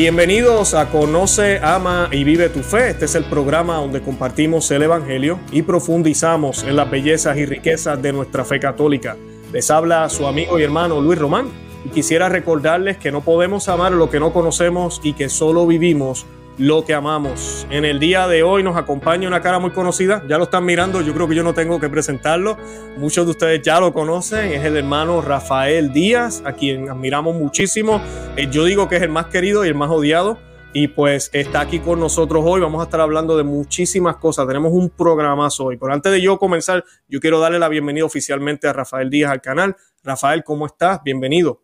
Bienvenidos a Conoce, Ama y Vive tu Fe. Este es el programa donde compartimos el Evangelio y profundizamos en las bellezas y riquezas de nuestra fe católica. Les habla su amigo y hermano Luis Román y quisiera recordarles que no podemos amar lo que no conocemos y que solo vivimos lo que amamos. En el día de hoy nos acompaña una cara muy conocida, ya lo están mirando, yo creo que yo no tengo que presentarlo, muchos de ustedes ya lo conocen, es el hermano Rafael Díaz, a quien admiramos muchísimo, eh, yo digo que es el más querido y el más odiado. Y pues está aquí con nosotros hoy. Vamos a estar hablando de muchísimas cosas. Tenemos un programazo hoy. Pero antes de yo comenzar, yo quiero darle la bienvenida oficialmente a Rafael Díaz al canal. Rafael, ¿cómo estás? Bienvenido.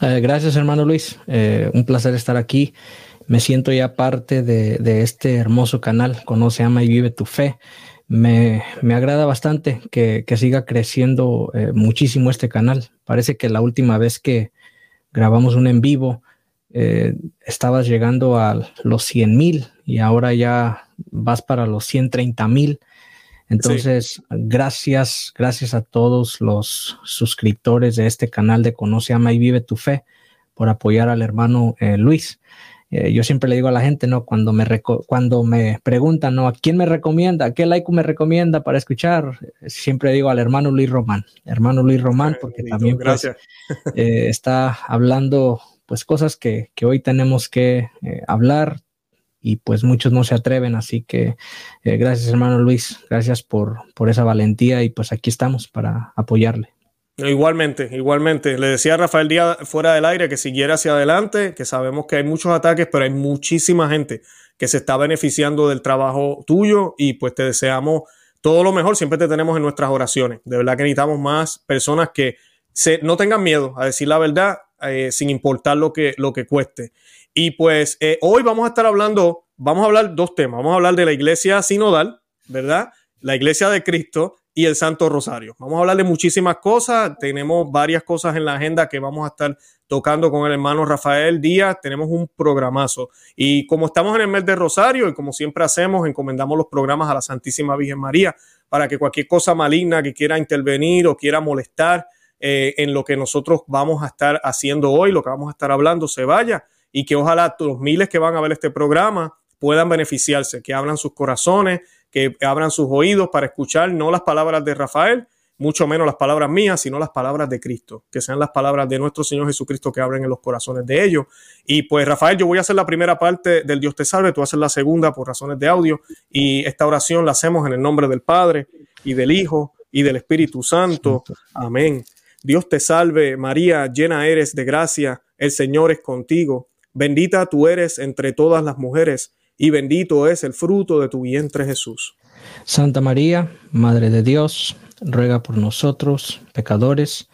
Eh, gracias, hermano Luis. Eh, un placer estar aquí me siento ya parte de, este hermoso canal, Conoce, Ama y Vive tu Fe. Me, agrada bastante que, siga creciendo eh, muchísimo este canal. Parece que la última vez que grabamos un en vivo eh, estabas llegando a los 100 mil y ahora ya vas para los 130 mil. Entonces, gracias, gracias a todos los suscriptores de este canal de Conoce, Ama y Vive tu Fe por apoyar al hermano eh, Luis. Eh, yo siempre le digo a la gente, ¿no? Cuando me, cuando me preguntan, ¿no? ¿A quién me recomienda? ¿A qué laico me recomienda para escuchar? Siempre digo al hermano Luis Román, hermano Luis Román, porque también pues, eh, está hablando pues cosas que, hoy tenemos que eh, hablar y pues muchos no se atreven, así que gracias hermano Luis, gracias por, por esa valentía y pues aquí estamos para apoyarle. Igualmente, igualmente. Le decía a Rafael Díaz fuera del aire que siguiera hacia adelante, que sabemos que hay muchos ataques, pero hay muchísima gente que se está beneficiando del trabajo tuyo y pues te deseamos todo lo mejor. Siempre te tenemos en nuestras oraciones. De verdad que necesitamos más personas que se, no tengan miedo a decir la verdad eh, sin importar lo que, lo que cueste. Y pues eh, hoy vamos a estar hablando, vamos a hablar dos temas. Vamos a hablar de la iglesia sinodal, ¿verdad? La iglesia de Cristo y el Santo Rosario. Vamos a hablar de muchísimas cosas. Tenemos varias cosas en la agenda que vamos a estar tocando con el hermano Rafael Díaz. Tenemos un programazo. Y como estamos en el mes de Rosario y como siempre hacemos, encomendamos los programas a la Santísima Virgen María para que cualquier cosa maligna que quiera intervenir o quiera molestar eh, en lo que nosotros vamos a estar haciendo hoy, lo que vamos a estar hablando, se vaya y que ojalá los miles que van a ver este programa puedan beneficiarse, que abran sus corazones, que abran sus oídos para escuchar no las palabras de Rafael, mucho menos las palabras mías, sino las palabras de Cristo, que sean las palabras de nuestro Señor Jesucristo que abren en los corazones de ellos. Y pues Rafael, yo voy a hacer la primera parte del Dios te salve, tú haces la segunda por razones de audio y esta oración la hacemos en el nombre del Padre y del Hijo y del Espíritu Santo. Amén. Dios te salve, María, llena eres de gracia, el Señor es contigo, bendita tú eres entre todas las mujeres y bendito es el fruto de tu vientre Jesús. Santa María, Madre de Dios, ruega por nosotros, pecadores,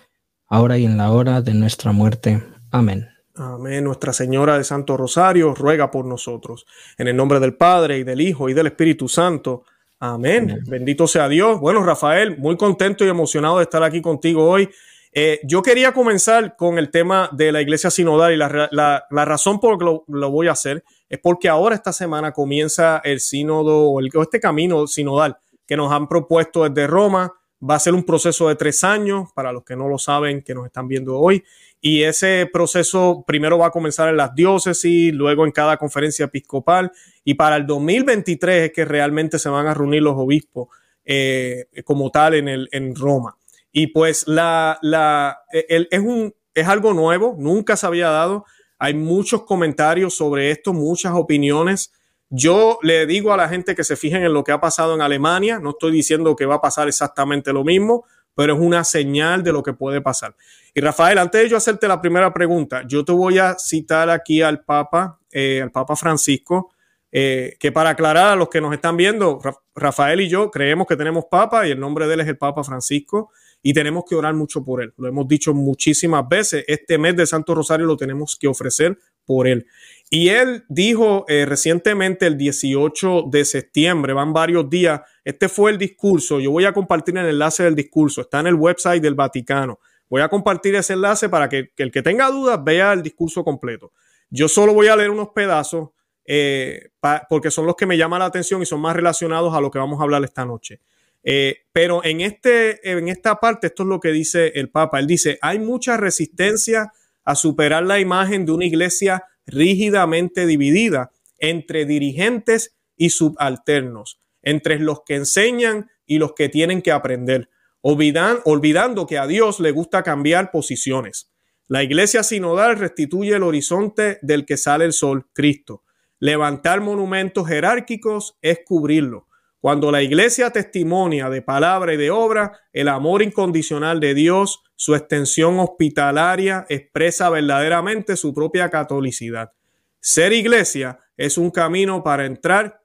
ahora y en la hora de nuestra muerte. Amén. Amén. Nuestra Señora de Santo Rosario, ruega por nosotros. En el nombre del Padre y del Hijo y del Espíritu Santo. Amén. Bendito sea Dios. Bueno, Rafael, muy contento y emocionado de estar aquí contigo hoy. Eh, yo quería comenzar con el tema de la iglesia sinodal y la, razón por la que lo voy a hacer es porque ahora esta semana comienza el sínodo o, este camino sinodal que nos han propuesto desde Roma. Va a ser un proceso de tres años, para los que no lo saben, que nos están viendo hoy. Y ese proceso primero va a comenzar en las diócesis, luego en cada conferencia episcopal. Y para el 2023 es que realmente se van a reunir los obispos eh, como tal en, el, en Roma. Y pues la, la, es, un, es algo nuevo, nunca se había dado. Hay muchos comentarios sobre esto, muchas opiniones. Yo le digo a la gente que se fijen en lo que ha pasado en Alemania. No estoy diciendo que va a pasar exactamente lo mismo, pero es una señal de lo que puede pasar. Y Rafael, antes de yo hacerte la primera pregunta, yo te voy a citar aquí al Papa, eh, al Papa Francisco, eh, que para aclarar a los que nos están viendo, Rafael y yo creemos que tenemos Papa y el nombre de él es el Papa Francisco y tenemos que orar mucho por él. Lo hemos dicho muchísimas veces, este mes de Santo Rosario lo tenemos que ofrecer por él. Y él dijo eh, recientemente, el 18 de septiembre, van varios días, este fue el discurso, yo voy a compartir el enlace del discurso, está en el website del Vaticano. Voy a compartir ese enlace para que, el que tenga dudas vea el discurso completo. Yo solo voy a leer unos pedazos eh, porque son los que me llaman la atención y son más relacionados a lo que vamos a hablar esta noche. Eh, pero en, este, en esta parte, esto es lo que dice el Papa. Él dice, hay mucha resistencia a superar la imagen de una iglesia rígidamente dividida entre dirigentes y subalternos, entre los que enseñan y los que tienen que aprender, olvidando que a Dios le gusta cambiar posiciones. La iglesia sinodal restituye el horizonte del que sale el sol, Cristo. Levantar monumentos jerárquicos es cubrirlo. Cuando la iglesia testimonia de palabra y de obra el amor incondicional de Dios, su extensión hospitalaria expresa verdaderamente su propia catolicidad. Ser iglesia es un camino para entrar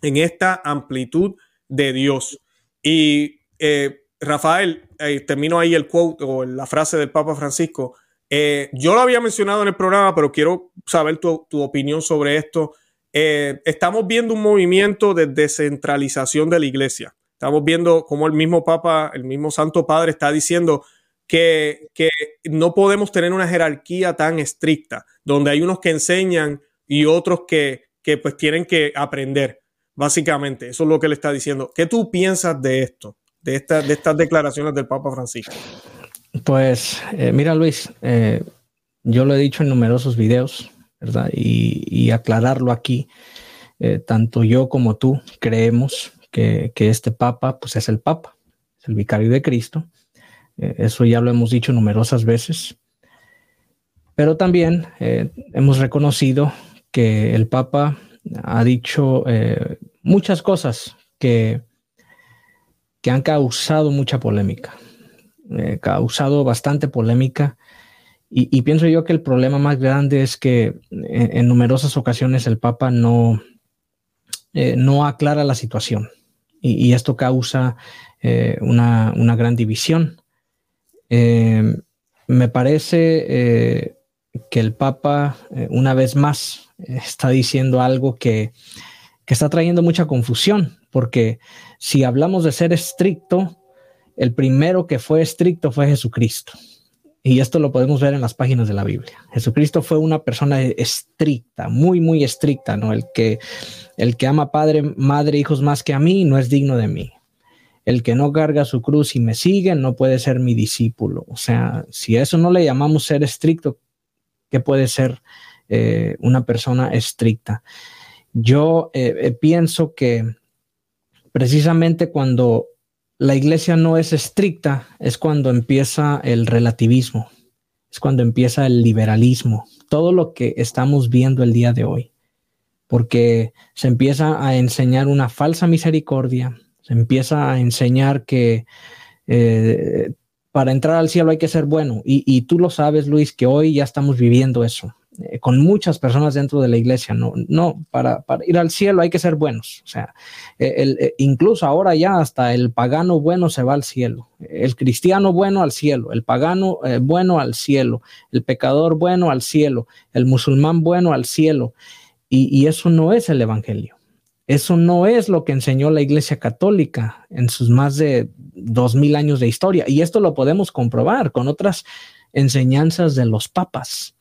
en esta amplitud de Dios. Y eh, Rafael, eh, termino ahí el quote o la frase del Papa Francisco. Eh, yo lo había mencionado en el programa, pero quiero saber tu, tu opinión sobre esto. Eh, estamos viendo un movimiento de descentralización de la iglesia. Estamos viendo cómo el mismo Papa, el mismo Santo Padre está diciendo que, no podemos tener una jerarquía tan estricta, donde hay unos que enseñan y otros que, pues tienen que aprender, básicamente. Eso es lo que le está diciendo. ¿Qué tú piensas de esto, de, estas declaraciones del Papa Francisco? Pues eh, mira Luis, eh, yo lo he dicho en numerosos videos, Y, aclararlo aquí, eh, tanto yo como tú creemos que, este Papa, pues es el Papa, es el vicario de Cristo. Eh, eso ya lo hemos dicho numerosas veces. Pero también eh, hemos reconocido que el Papa ha dicho muchas cosas que, que han causado mucha polémica, causado bastante polémica y, pienso yo que el problema más grande es que en, numerosas ocasiones el Papa no, eh, no aclara la situación y, esto causa eh, una, gran división. Eh, me parece que el Papa, una vez más, está diciendo algo que, que está trayendo mucha confusión, porque si hablamos de ser estricto, el primero que fue estricto fue Jesucristo. Y esto lo podemos ver en las páginas de la Biblia. Jesucristo fue una persona estricta, muy, muy estricta, ¿no? El que, el que ama padre, madre, hijos más que a mí, no es digno de mí. El que no carga su cruz y me sigue, no puede ser mi discípulo. O sea, si a eso no le llamamos ser estricto, ¿qué puede ser eh, una persona estricta? Yo eh, eh, pienso que precisamente cuando la iglesia no es estricta, es cuando empieza el relativismo, es cuando empieza el liberalismo, todo lo que estamos viendo el día de hoy, porque se empieza a enseñar una falsa misericordia, se empieza a enseñar que eh, para entrar al cielo hay que ser bueno, y, y tú lo sabes, Luis, que hoy ya estamos viviendo eso. Eh, con muchas personas dentro de la iglesia. No, no para, ir al cielo hay que ser buenos. O sea, eh, eh, incluso ahora ya hasta el pagano bueno se va al cielo. El cristiano bueno al cielo, el pagano bueno al cielo, el pecador bueno al cielo, el musulmán bueno al cielo. Y eso no es el evangelio. Eso no es lo que enseñó la Iglesia Católica en sus más de dos mil años de historia. Y esto lo podemos comprobar con otras enseñanzas de los papas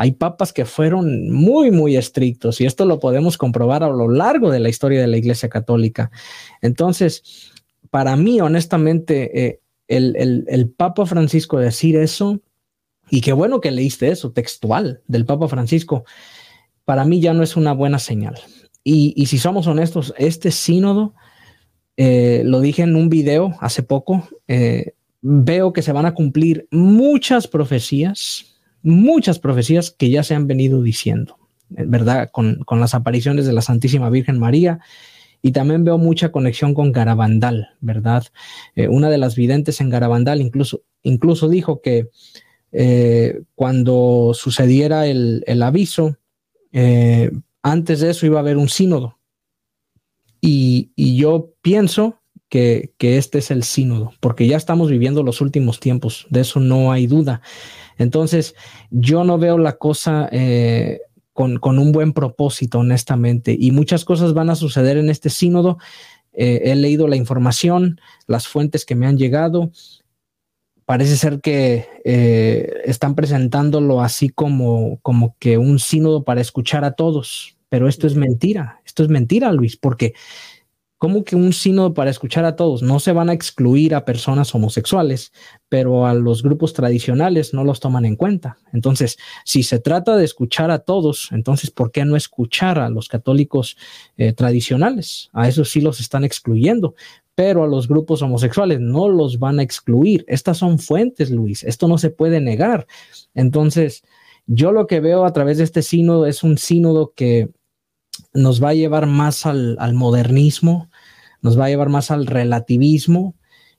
hay papas que fueron muy, muy estrictos y esto lo podemos comprobar a lo largo de la historia de la Iglesia Católica. Entonces, para mí, honestamente, eh, el, Papa Francisco decir eso, y qué bueno que leíste eso, textual del Papa Francisco, para mí ya no es una buena señal. Y, si somos honestos, este sínodo, eh, lo dije en un video hace poco, eh, veo que se van a cumplir muchas profecías muchas profecías que ya se han venido diciendo, eh, ¿verdad? Con, las apariciones de la Santísima Virgen María. Y también veo mucha conexión con Garabandal, ¿verdad? Eh, una de las videntes en Garabandal incluso, incluso dijo que eh, cuando sucediera el, aviso, antes de eso iba a haber un sínodo. Y, yo pienso que, que, este es el sínodo, porque ya estamos viviendo los últimos tiempos, de eso no hay duda. Entonces, yo no veo la cosa eh, con, un buen propósito, honestamente, y muchas cosas van a suceder en este sínodo. Eh, he leído la información, las fuentes que me han llegado. Parece ser que eh, están presentándolo así como, como que un sínodo para escuchar a todos, pero esto es mentira, esto es mentira, Luis, porque ¿Cómo que un sínodo para escuchar a todos? No se van a excluir a personas homosexuales, pero a los grupos tradicionales no los toman en cuenta. Entonces, si se trata de escuchar a todos, entonces, ¿por qué no escuchar a los católicos eh, tradicionales? A esos sí los están excluyendo, pero a los grupos homosexuales no los van a excluir. Estas son fuentes, Luis. Esto no se puede negar. Entonces, yo lo que veo a través de este sínodo es un sínodo que nos va a llevar más al, modernismo, nos va a llevar más al relativismo.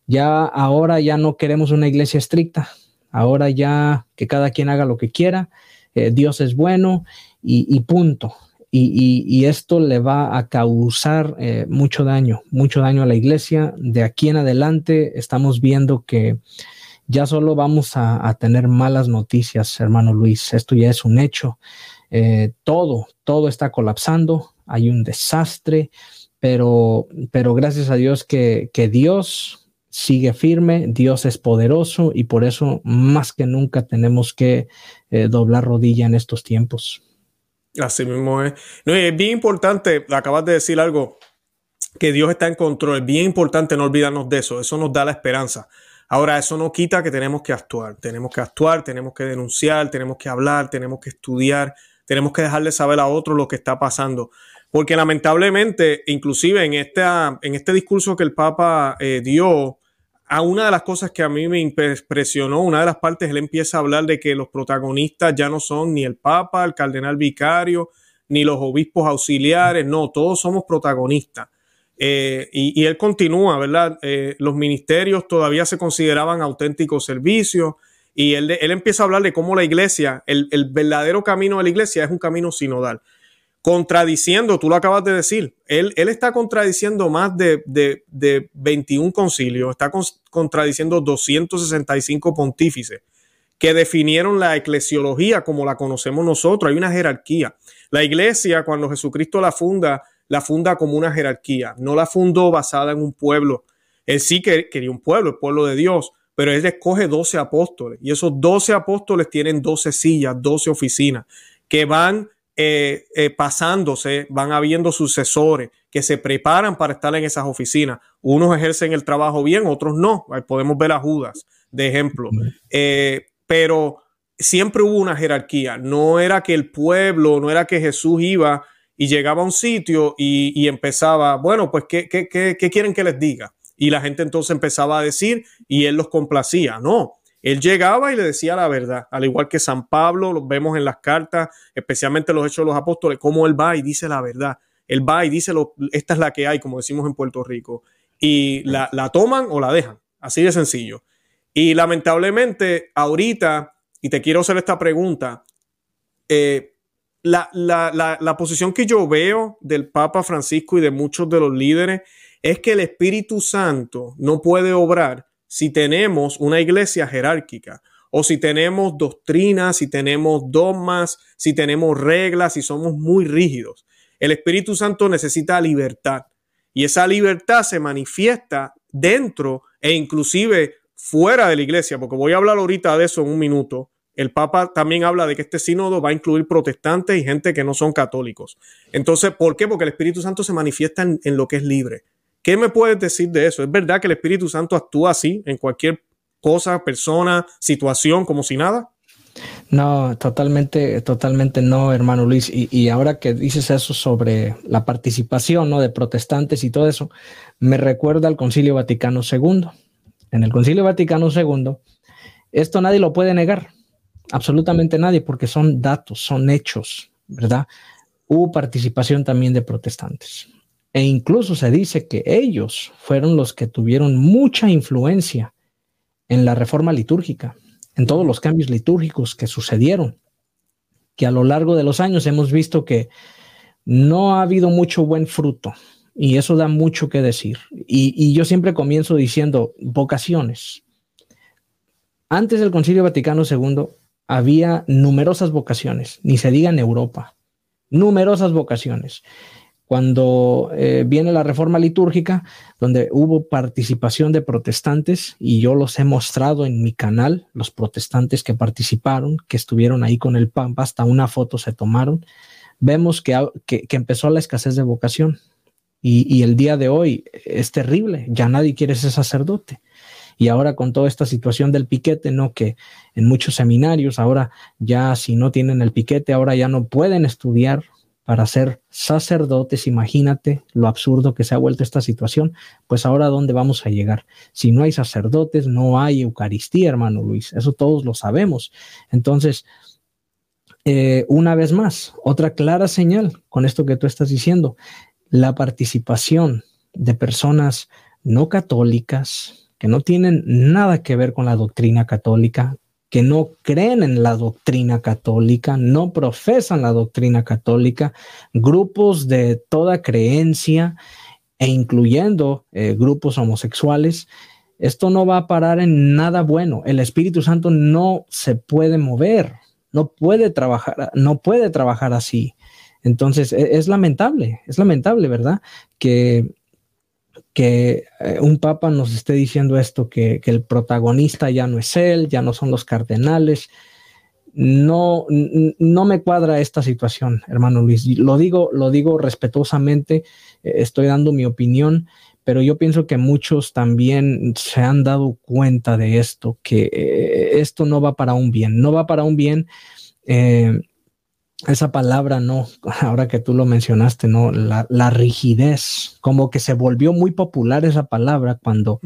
Ya ahora ya no queremos una iglesia estricta, ahora ya que cada quien haga lo que quiera, eh, Dios es bueno y, punto. Y, esto le va a causar eh, mucho daño, mucho daño a la iglesia. De aquí en adelante estamos viendo que ya solo vamos a tener malas noticias, hermano Luis. Esto ya es un hecho. Eh, todo, todo está colapsando, hay un desastre, pero, pero gracias a Dios que, Dios sigue firme, Dios es poderoso y por eso más que nunca tenemos que eh, doblar rodilla en estos tiempos. Así mismo es. No, es bien importante, acabas de decir algo, que Dios está en control. Es bien importante no olvidarnos de eso. Eso nos da la esperanza. Ahora, eso no quita que tenemos que actuar. Tenemos que actuar, tenemos que denunciar, tenemos que hablar, tenemos que estudiar, tenemos que dejarle saber a otros lo que está pasando. Porque lamentablemente, inclusive en, esta, en este discurso que el Papa eh, dio, a una de las cosas que a mí me impresionó, una de las partes, él empieza a hablar de que los protagonistas ya no son ni el Papa, el cardenal vicario, ni los obispos auxiliares, no, todos somos protagonistas. Eh, y, él continúa, ¿verdad? Eh, los ministerios todavía se consideraban auténticos servicios y él, él empieza a hablar de cómo la iglesia, el, verdadero camino de la iglesia es un camino sinodal. Contradiciendo, tú lo acabas de decir, él, él está contradiciendo más de, de, 21 concilios, está contradiciendo 265 pontífices que definieron la eclesiología como la conocemos nosotros. Hay una jerarquía. La iglesia, cuando Jesucristo la funda, la funda como una jerarquía, no la fundó basada en un pueblo. Él sí que quería un pueblo, el pueblo de Dios, pero él escoge 12 apóstoles y esos 12 apóstoles tienen 12 sillas, 12 oficinas que van eh, eh, pasándose, van habiendo sucesores que se preparan para estar en esas oficinas. Unos ejercen el trabajo bien, otros no. podemos ver a Judas de ejemplo. Eh, pero siempre hubo una jerarquía. No era que el pueblo, no era que Jesús iba y llegaba a un sitio y, empezaba, bueno, pues, ¿qué, qué, qué quieren que les diga? y la gente entonces empezaba a decir y él los complacía. No, él llegaba y le decía la verdad, al igual que San Pablo, lo vemos en las cartas, especialmente los hechos de los apóstoles, cómo él va y dice la verdad. Él va y dice, lo, esta es la que hay, como decimos en Puerto Rico, y la, toman o la dejan, así de sencillo. Y lamentablemente, ahorita, y te quiero hacer esta pregunta, eh, la, la, posición que yo veo del Papa Francisco y de muchos de los líderes es que el Espíritu Santo no puede obrar si tenemos una iglesia jerárquica o si tenemos doctrinas, si tenemos dogmas, si tenemos reglas, si somos muy rígidos. El Espíritu Santo necesita libertad y esa libertad se manifiesta dentro e inclusive fuera de la iglesia, porque voy a hablar ahorita de eso en un minuto. El Papa también habla de que este sínodo va a incluir protestantes y gente que no son católicos. Entonces, ¿por qué? Porque el Espíritu Santo se manifiesta en, en lo que es libre. ¿Qué me puedes decir de eso? ¿Es verdad que el Espíritu Santo actúa así en cualquier cosa, persona, situación, como si nada? No, totalmente, totalmente no, hermano Luis. Y, ahora que dices eso sobre la participación ¿no? de protestantes y todo eso, me recuerda al Concilio Vaticano II. En el Concilio Vaticano II, esto nadie lo puede negar, absolutamente nadie, porque son datos, son hechos, ¿verdad? Hubo participación también de protestantes. E incluso se dice que ellos fueron los que tuvieron mucha influencia en la reforma litúrgica, en todos los cambios litúrgicos que sucedieron, que a lo largo de los años hemos visto que no ha habido mucho buen fruto y eso da mucho que decir. Y, yo siempre comienzo diciendo vocaciones. Antes del Concilio Vaticano II había numerosas vocaciones, ni se diga en Europa, numerosas vocaciones cuando eh, viene la reforma litúrgica, donde hubo participación de protestantes, y yo los he mostrado en mi canal, los protestantes que participaron, que estuvieron ahí con el Papa, hasta una foto se tomaron, vemos que, que, empezó la escasez de vocación. Y, el día de hoy es terrible, ya nadie quiere ser sacerdote. Y ahora con toda esta situación del piquete, ¿no? Que en muchos seminarios ahora ya si no tienen el piquete, ahora ya no pueden estudiar para ser sacerdotes. Imagínate lo absurdo que se ha vuelto esta situación. Pues ahora, ¿dónde vamos a llegar? Si no hay sacerdotes, no hay Eucaristía, hermano Luis. Eso todos lo sabemos. Entonces, eh, una vez más, otra clara señal con esto que tú estás diciendo, la participación de personas no católicas que no tienen nada que ver con la doctrina católica, que no creen en la doctrina católica, no profesan la doctrina católica, grupos de toda creencia e incluyendo eh, grupos homosexuales, esto no va a parar en nada bueno. El Espíritu Santo no se puede mover, no puede trabajar, no puede trabajar así. Entonces, e, es, lamentable, es lamentable, ¿verdad? Que, que eh, un papa nos esté diciendo esto, que, que, el protagonista ya no es él, ya no son los cardenales. No, no me cuadra esta situación, hermano Luis. Lo digo, lo digo respetuosamente, eh, estoy dando mi opinión, pero yo pienso que muchos también se han dado cuenta de esto, que eh, esto no va para un bien, no va para un bien. Esa palabra, no, ahora que tú lo mencionaste, no, la, rigidez, como que se volvió muy popular esa palabra cuando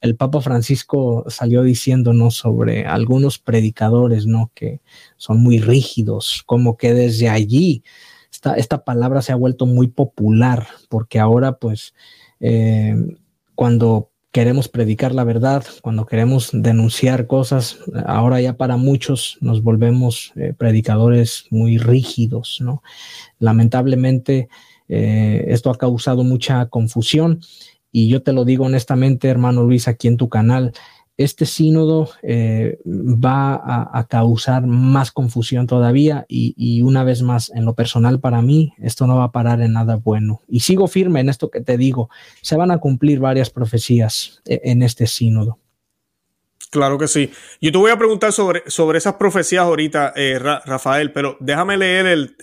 el Papa Francisco salió diciéndonos sobre algunos predicadores, no, que son muy rígidos, como que desde allí esta, esta palabra se ha vuelto muy popular, porque ahora pues eh, cuando queremos predicar la verdad, cuando queremos denunciar cosas, ahora ya para muchos nos volvemos eh, predicadores muy rígidos, ¿no? Lamentablemente, eh, esto ha causado mucha confusión y yo te lo digo honestamente, hermano Luis, aquí en tu canal, este sínodo eh, va a, causar más confusión todavía y, una vez más, en lo personal para mí, esto no va a parar en nada bueno. Y sigo firme en esto que te digo, se van a cumplir varias profecías e, en este sínodo. Claro que sí. Yo te voy a preguntar sobre, sobre esas profecías ahorita, eh, Rafael, pero déjame leer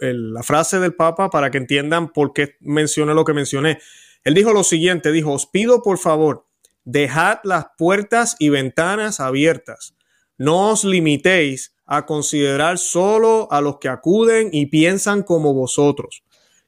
la frase del Papa para que entiendan por qué mencioné lo que mencioné. Él dijo lo siguiente, dijo, os pido por favor Dejad las puertas y ventanas abiertas. No os limitéis a considerar solo a los que acuden y piensan como vosotros,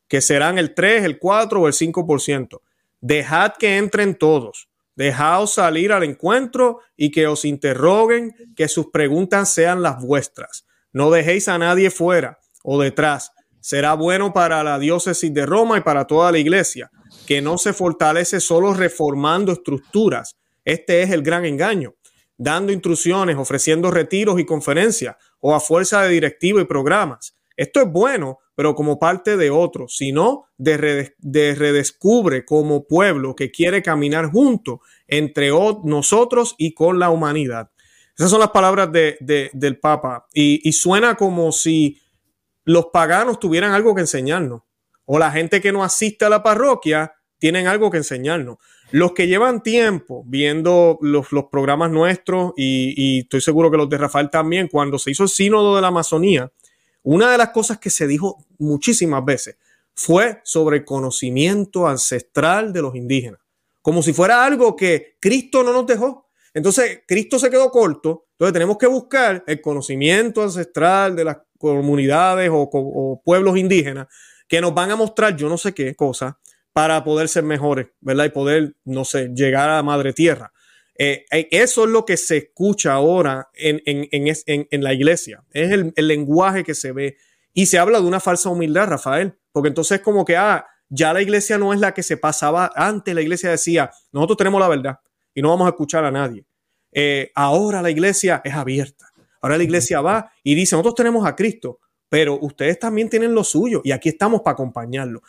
que serán el 3, el 4 o el 5%. Dejad que entren todos. Dejaos salir al encuentro y que os interroguen, que sus preguntas sean las vuestras. No dejéis a nadie fuera o detrás. Será bueno para la diócesis de Roma y para toda la iglesia que no se fortalece solo reformando estructuras. Este es el gran engaño, dando instrucciones, ofreciendo retiros y conferencias o a fuerza de directivo y programas. Esto es bueno, pero como parte de otro, sino de, de redescubre como pueblo que quiere caminar junto entre nosotros y con la humanidad. Esas son las palabras del Papa y suena como si los paganos tuvieran algo que enseñarnos o la gente que no asiste a la parroquia tienen algo que enseñarnos. Los que llevan tiempo viendo los, programas nuestros, y, estoy seguro que los de Rafael también, cuando se hizo el sínodo de la Amazonía, una de las cosas que se dijo muchísimas veces fue sobre el conocimiento ancestral de los indígenas, como si fuera algo que Cristo no nos dejó. Entonces, Cristo se quedó corto, entonces tenemos que buscar el conocimiento ancestral de las comunidades o, o pueblos indígenas que nos van a mostrar yo no sé qué cosa para poder ser mejores, ¿verdad? Y poder, no sé, llegar a madre tierra. Eh, eh, eso es lo que se escucha ahora en, la iglesia. Es el, lenguaje que se ve. Y se habla de una falsa humildad, Rafael. Porque entonces como que, ah, ya la iglesia no es la que se pasaba antes. La iglesia decía, nosotros tenemos la verdad y no vamos a escuchar a nadie. Eh, ahora la iglesia es abierta. Ahora la iglesia va y dice, nosotros tenemos a Cristo, pero ustedes también tienen lo suyo y aquí estamos para acompañarlo.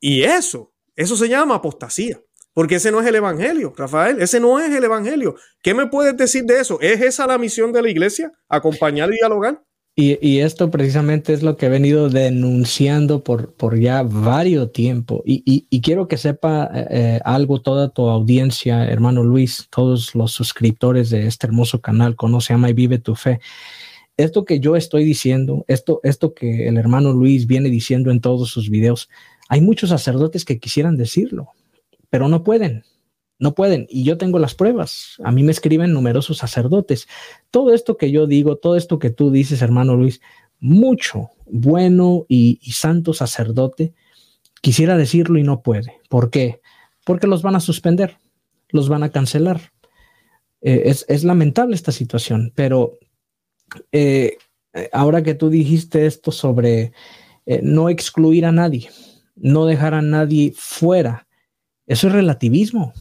Y eso eso se llama apostasía, porque ese no es el Evangelio, Rafael, ese no es el Evangelio. ¿Qué me puedes decir de eso? ¿Es esa la misión de la iglesia? ¿Acompañar y dialogar? Y, esto precisamente es lo que he venido denunciando por, ya varios tiempo. Y, quiero que sepa eh, eh, algo toda tu audiencia, hermano Luis, todos los suscriptores de este hermoso canal, Conoce, Ama y Vive tu Fe. Esto que yo estoy diciendo, esto, esto que el hermano Luis viene diciendo en todos sus videos, Hay muchos sacerdotes que quisieran decirlo, pero no pueden, no pueden. Y yo tengo las pruebas. A mí me escriben numerosos sacerdotes. Todo esto que yo digo, todo esto que tú dices, hermano Luis, mucho bueno y, santo sacerdote quisiera decirlo y no puede. ¿Por qué? Porque los van a suspender, los van a cancelar. Eh, es, lamentable esta situación, pero eh, ahora que tú dijiste esto sobre eh, no excluir a nadie, no dejar a nadie fuera, eso es relativismo.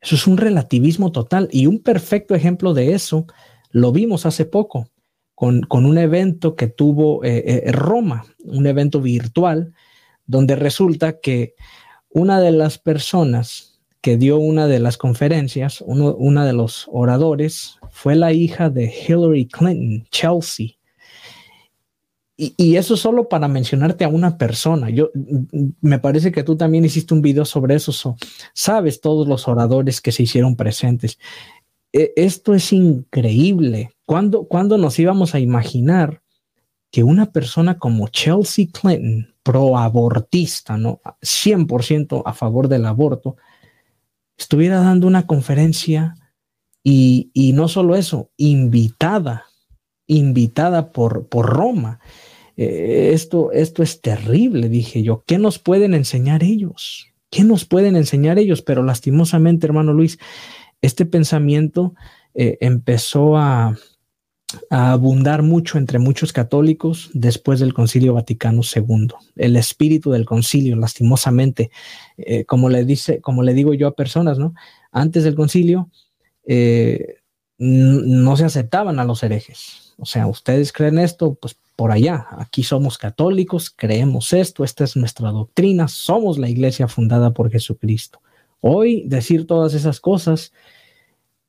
Eso es un relativismo total y un perfecto ejemplo de eso lo vimos hace poco con, un evento que tuvo eh, eh, Roma, un evento virtual, donde resulta que una de las personas que dio una de las conferencias, uno, una de los oradores, fue la hija de Hillary Clinton, Chelsea. Y, eso solo para mencionarte a una persona. Yo me parece que tú también hiciste un video sobre eso. sabes todos los oradores que se hicieron presentes. E, esto es increíble. ¿Cuándo, nos íbamos a imaginar que una persona como Chelsea Clinton, pro-abortista, ¿no? 100% a favor del aborto, estuviera dando una conferencia y, no solo eso, invitada, invitada por, por Roma. Eh, esto, esto es terrible, dije yo. ¿Qué nos pueden enseñar ellos? ¿Qué nos pueden enseñar ellos? Pero lastimosamente, hermano Luis, este pensamiento eh, empezó a, abundar mucho entre muchos católicos después del Concilio Vaticano II. El espíritu del concilio, lastimosamente, eh, como le dice, como le digo yo a personas, ¿no? Antes del concilio no se aceptaban a los herejes. O sea, ustedes creen esto, pues por allá. Aquí somos católicos, creemos esto, esta es nuestra doctrina, somos la iglesia fundada por Jesucristo. Hoy decir todas esas cosas,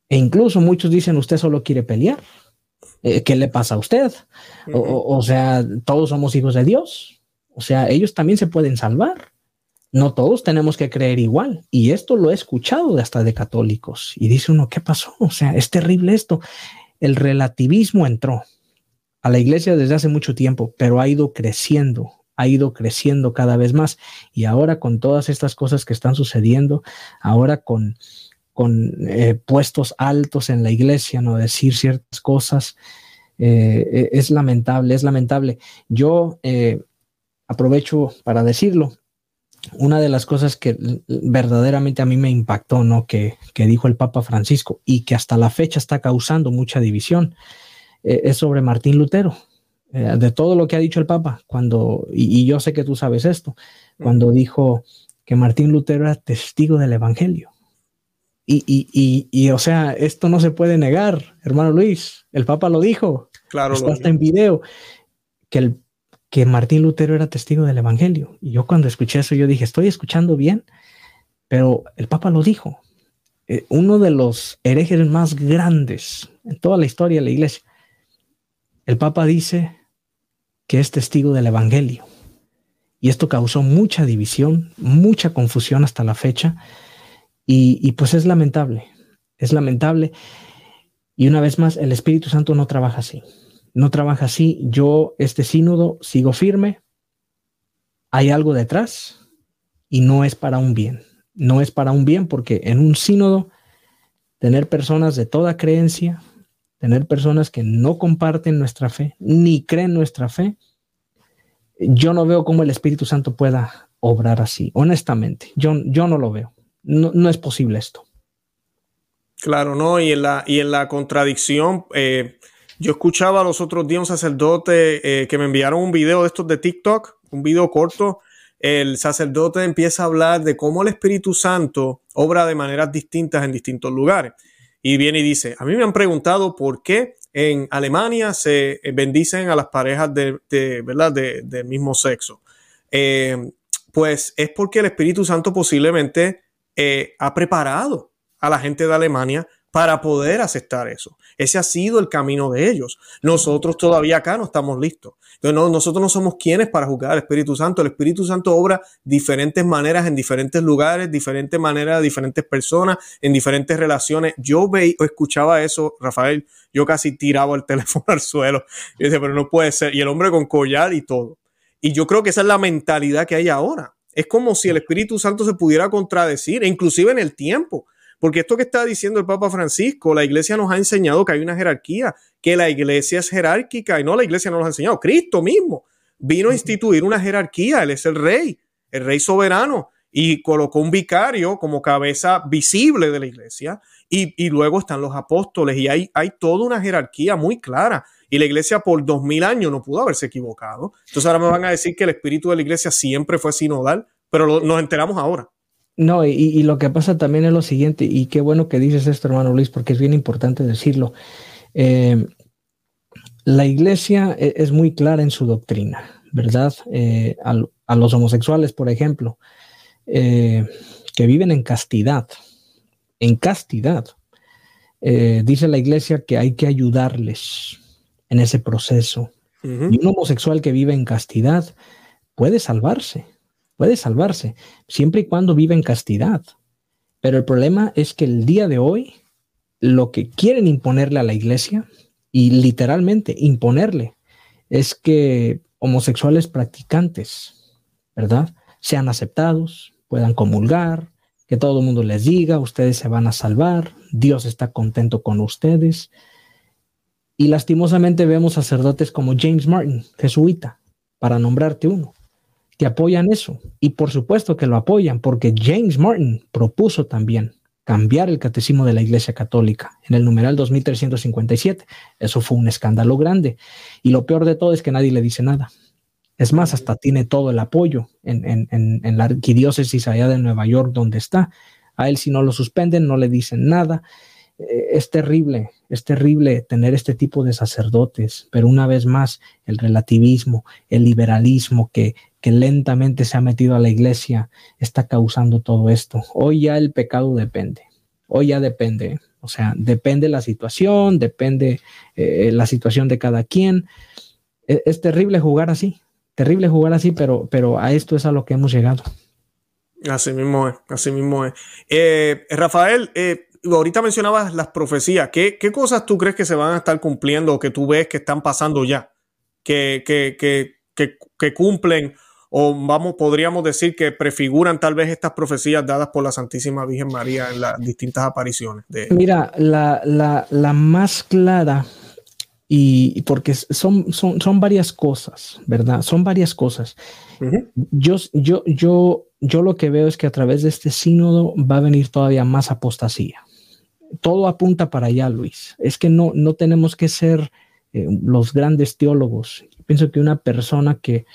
e incluso muchos dicen, usted solo quiere pelear. Eh, ¿Qué le pasa a usted? o, sea, todos somos hijos de Dios. O sea, ellos también se pueden salvar. No todos tenemos que creer igual. Y esto lo he escuchado hasta de católicos. Y dice uno, ¿qué pasó? O sea, es terrible esto. El relativismo entró a la iglesia desde hace mucho tiempo, pero ha ido creciendo, ha ido creciendo cada vez más. Y ahora con todas estas cosas que están sucediendo, ahora con, con eh, puestos altos en la iglesia, no decir ciertas cosas, eh, e, es lamentable, es lamentable. Yo eh, aprovecho para decirlo. Una de las cosas que verdaderamente a mí me impactó, ¿no? Que, que dijo el Papa Francisco y que hasta la fecha está causando mucha división, eh, es sobre Martín Lutero. Eh, de todo lo que ha dicho el Papa, cuando, y, yo sé que tú sabes esto, cuando dijo que Martín Lutero era testigo del Evangelio. Y, y, y, o sea, esto no se puede negar, hermano Luis, el Papa lo dijo, claro, está en video, que, el, que Martín Lutero era testigo del Evangelio. Y yo cuando escuché eso, yo dije, estoy escuchando bien, pero el Papa lo dijo. Eh, uno de los herejes más grandes en toda la historia de la iglesia el Papa dice que es testigo del Evangelio. Y esto causó mucha división, mucha confusión hasta la fecha. Y, pues es lamentable, es lamentable. Y una vez más, el Espíritu Santo no trabaja así. No trabaja así. Yo, este sínodo, sigo firme. Hay algo detrás y no es para un bien. No es para un bien porque en un sínodo, tener personas de toda creencia, tener personas que no comparten nuestra fe, ni creen nuestra fe, yo no veo cómo el Espíritu Santo pueda obrar así. Honestamente, yo, yo no lo veo. No, es posible esto. Claro, no, y en la, y en la contradicción, eh, yo escuchaba los otros días un sacerdote eh, que me enviaron un video de estos de TikTok, un video corto. El sacerdote empieza a hablar de cómo el Espíritu Santo obra de maneras distintas en distintos lugares y viene y dice, a mí me han preguntado por qué en Alemania se eh, bendicen a las parejas de, ¿verdad? De, del mismo sexo. Eh, pues es porque el Espíritu Santo posiblemente ha preparado a la gente de Alemania para poder aceptar eso. Ese ha sido el camino de ellos. Nosotros todavía acá no estamos listos. Entonces, nosotros no somos quienes para juzgar al Espíritu Santo. El Espíritu Santo obra diferentes maneras en diferentes lugares, diferentes maneras, diferentes personas, en diferentes relaciones. Yo veía, escuchaba eso, Rafael, yo casi tiraba el teléfono al suelo. Y pero no puede ser. Y el hombre con collar y todo. Y yo creo que esa es la mentalidad que hay ahora. Es como si el Espíritu Santo se pudiera contradecir, inclusive en el tiempo. Porque esto que está diciendo el Papa Francisco, la iglesia nos ha enseñado que hay una jerarquía, que la iglesia es jerárquica y no la iglesia nos lo ha enseñado. Cristo mismo vino a instituir una jerarquía, él es el rey, el rey soberano, y colocó un vicario como cabeza visible de la iglesia, y, luego están los apóstoles, y hay, hay toda una jerarquía muy clara. Y la iglesia por dos mil años no pudo haberse equivocado. Entonces ahora me van a decir que el espíritu de la iglesia siempre fue sinodal, pero nos enteramos ahora. No, y, lo que pasa también es lo siguiente, y qué bueno que dices esto, hermano Luis, porque es bien importante decirlo. Eh, la iglesia e, es muy clara en su doctrina, ¿verdad? Eh, a, los homosexuales, por ejemplo, eh, que viven en castidad, en castidad, dice la iglesia que hay que ayudarles en ese proceso. Y un homosexual que vive en castidad puede salvarse puede salvarse, siempre y cuando vive en castidad. Pero el problema es que el día de hoy, lo que quieren imponerle a la iglesia, y literalmente imponerle, es que homosexuales practicantes, ¿verdad? Sean aceptados, puedan comulgar, que todo el mundo les diga, ustedes se van a salvar, Dios está contento con ustedes. Y lastimosamente vemos sacerdotes como James Martin, jesuita, para nombrarte uno, que apoyan eso. Y por supuesto que lo apoyan porque James Martin propuso también cambiar el catecismo de la Iglesia Católica en el numeral 2357. Eso fue un escándalo grande. Y lo peor de todo es que nadie le dice nada. Es más, hasta tiene todo el apoyo en, la arquidiócesis allá de Nueva York donde está. A él si no lo suspenden, no le dicen nada. Eh, es terrible, es terrible tener este tipo de sacerdotes, pero una vez más el relativismo, el liberalismo que, que lentamente se ha metido a la iglesia está causando todo esto. Hoy ya el pecado depende, hoy ya depende, o sea, depende la situación, depende eh, la situación de cada quien. Es, es, terrible jugar así, terrible jugar así, pero, pero a esto es a lo que hemos llegado. Así mismo es, así mismo es. Eh, Rafael, eh, ahorita mencionabas las profecías. ¿Qué, ¿Qué, cosas tú crees que se van a estar cumpliendo o que tú ves que están pasando ya? Que, que, que, que cumplen o vamos, podríamos decir que prefiguran tal vez estas profecías dadas por la Santísima Virgen María en las distintas apariciones. De... Mira, la, la, la más clara y porque son, son, son varias cosas, ¿verdad? Son varias cosas. yo, yo, yo, yo lo que veo es que a través de este sínodo va a venir todavía más apostasía todo apunta para allá, Luis. Es que no, no tenemos que ser eh, los grandes teólogos. pienso que una persona que,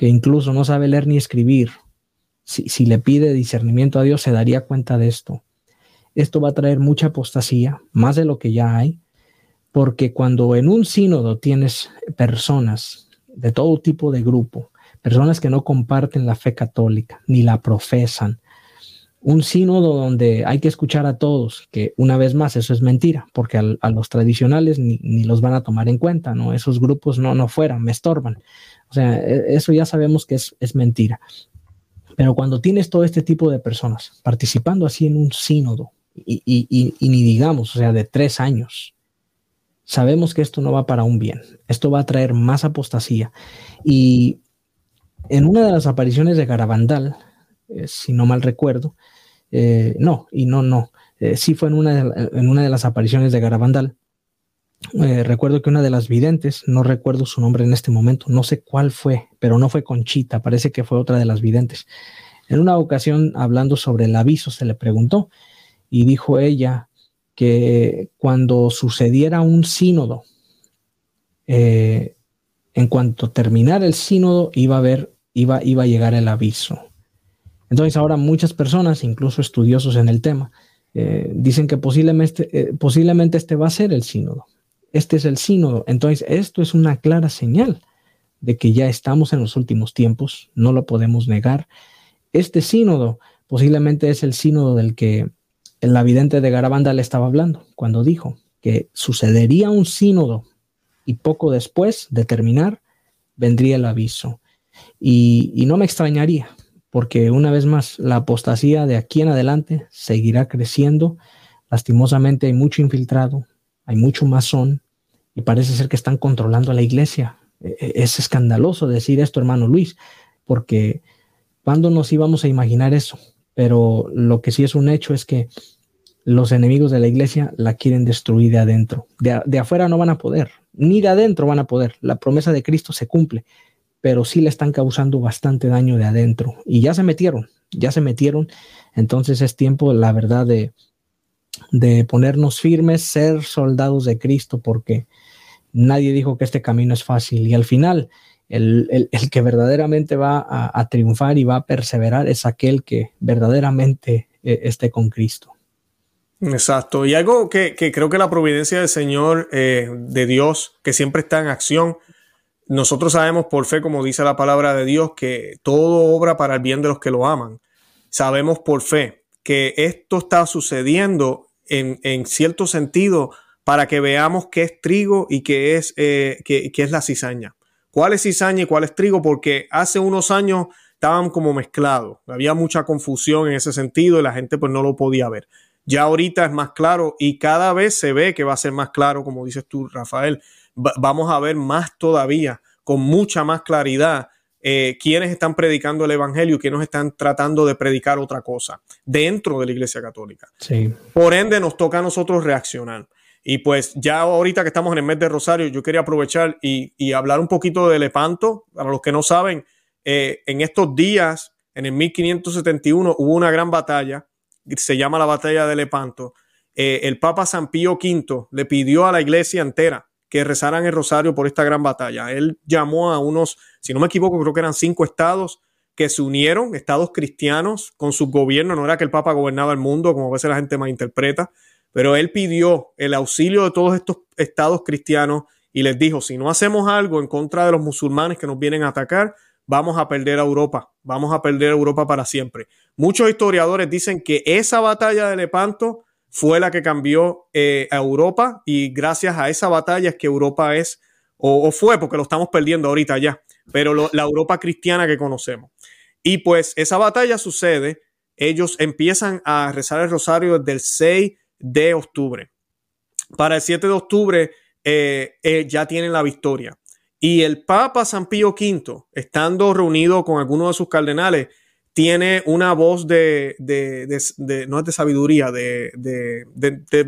que, incluso no sabe leer ni escribir, si, si le pide discernimiento a Dios, se daría cuenta de esto. Esto va a traer mucha apostasía, más de lo que ya hay, porque cuando en un sínodo tienes personas de todo tipo de grupo, personas que no comparten la fe católica, ni la profesan, un sínodo donde hay que escuchar a todos, que una vez más eso es mentira, porque a los tradicionales ni, los van a tomar en cuenta, ¿no? Esos grupos no, no fueran, me estorban. O sea, e, eso ya sabemos que es, es mentira. Pero cuando tienes todo este tipo de personas participando así en un sínodo, y, y, ni digamos, o sea, de tres años, sabemos que esto no va para un bien, esto va a traer más apostasía. Y en una de las apariciones de Garabandal, eh, si no mal recuerdo. Eh, no, y no, no. Eh, sí fue en una, de, en una de las apariciones de Garabandal. Recuerdo que una de las videntes, no recuerdo su nombre en este momento, no sé cuál fue, pero no fue Conchita, parece que fue otra de las videntes. En una ocasión, hablando sobre el aviso, se le preguntó y dijo ella que cuando sucediera un sínodo, en cuanto terminara el sínodo, iba a haber, iba, iba a llegar el aviso. Entonces ahora muchas personas, incluso estudiosos en el tema, eh, dicen que posiblemente, eh, posiblemente este va a ser el sínodo. Este es el sínodo. Entonces esto es una clara señal de que ya estamos en los últimos tiempos, no lo podemos negar. Este sínodo posiblemente es el sínodo del que el vidente de Garabanda le estaba hablando cuando dijo que sucedería un sínodo y poco después de terminar vendría el aviso. y no me extrañaría, porque una vez más, la apostasía de aquí en adelante seguirá creciendo. Lastimosamente hay mucho infiltrado, hay mucho masón y parece ser que están controlando a la iglesia. E, e, es escandaloso decir esto, hermano Luis, porque ¿cuándo nos íbamos a imaginar eso? Pero lo que sí es un hecho es que los enemigos de la iglesia la quieren destruir de adentro. De, afuera no van a poder, ni de adentro van a poder. La promesa de Cristo se cumple, pero sí le están causando bastante daño de adentro. Y ya se metieron, ya se metieron. Entonces es tiempo, la verdad, de, de ponernos firmes, ser soldados de Cristo, porque nadie dijo que este camino es fácil. Y al final, el, que verdaderamente va a, triunfar y va a perseverar es aquel que verdaderamente eh, esté con Cristo. Exacto. Y algo que, creo que la providencia del Señor, eh, de Dios, que siempre está en acción, nosotros sabemos por fe, como dice la palabra de Dios, que todo obra para el bien de los que lo aman. Sabemos por fe que esto está sucediendo en, cierto sentido para que veamos qué es trigo y qué es, eh, qué, es la cizaña. ¿Cuál es cizaña y cuál es trigo? Porque hace unos años estaban como mezclados. Había mucha confusión en ese sentido y la gente pues no lo podía ver. Ya ahorita es más claro y cada vez se ve que va a ser más claro, como dices tú, Rafael. vamos a ver más todavía, con mucha más claridad, eh, quiénes están predicando el Evangelio y quiénes están tratando de predicar otra cosa dentro de la Iglesia Católica. Sí. Por ende, nos toca a nosotros reaccionar. Y pues ya ahorita que estamos en el mes de Rosario, yo quería aprovechar y, hablar un poquito de Lepanto. Para los que no saben, eh, en estos días, en el 1571, hubo una gran batalla se llama la batalla de Lepanto, eh, el Papa San Pío V le pidió a la iglesia entera que rezaran el rosario por esta gran batalla. Él llamó a unos, si no me equivoco, creo que eran cinco estados que se unieron, estados cristianos, con su gobierno. No era que el Papa gobernaba el mundo, como a veces la gente interpreta, pero él pidió el auxilio de todos estos estados cristianos y les dijo, si no hacemos algo en contra de los musulmanes que nos vienen a atacar, vamos a perder a Europa, vamos a perder a Europa para siempre. Muchos historiadores dicen que esa batalla de Lepanto fue la que cambió eh, a Europa y gracias a esa batalla es que Europa es, o, fue porque lo estamos perdiendo ahorita ya, pero la Europa cristiana que conocemos. Y pues esa batalla sucede, ellos empiezan a rezar el rosario desde el 6 de octubre. Para el 7 de octubre eh, eh, ya tienen la victoria. Y el Papa San Pío V, estando reunido con algunos de sus cardenales, tiene una voz de, no es de sabiduría, de,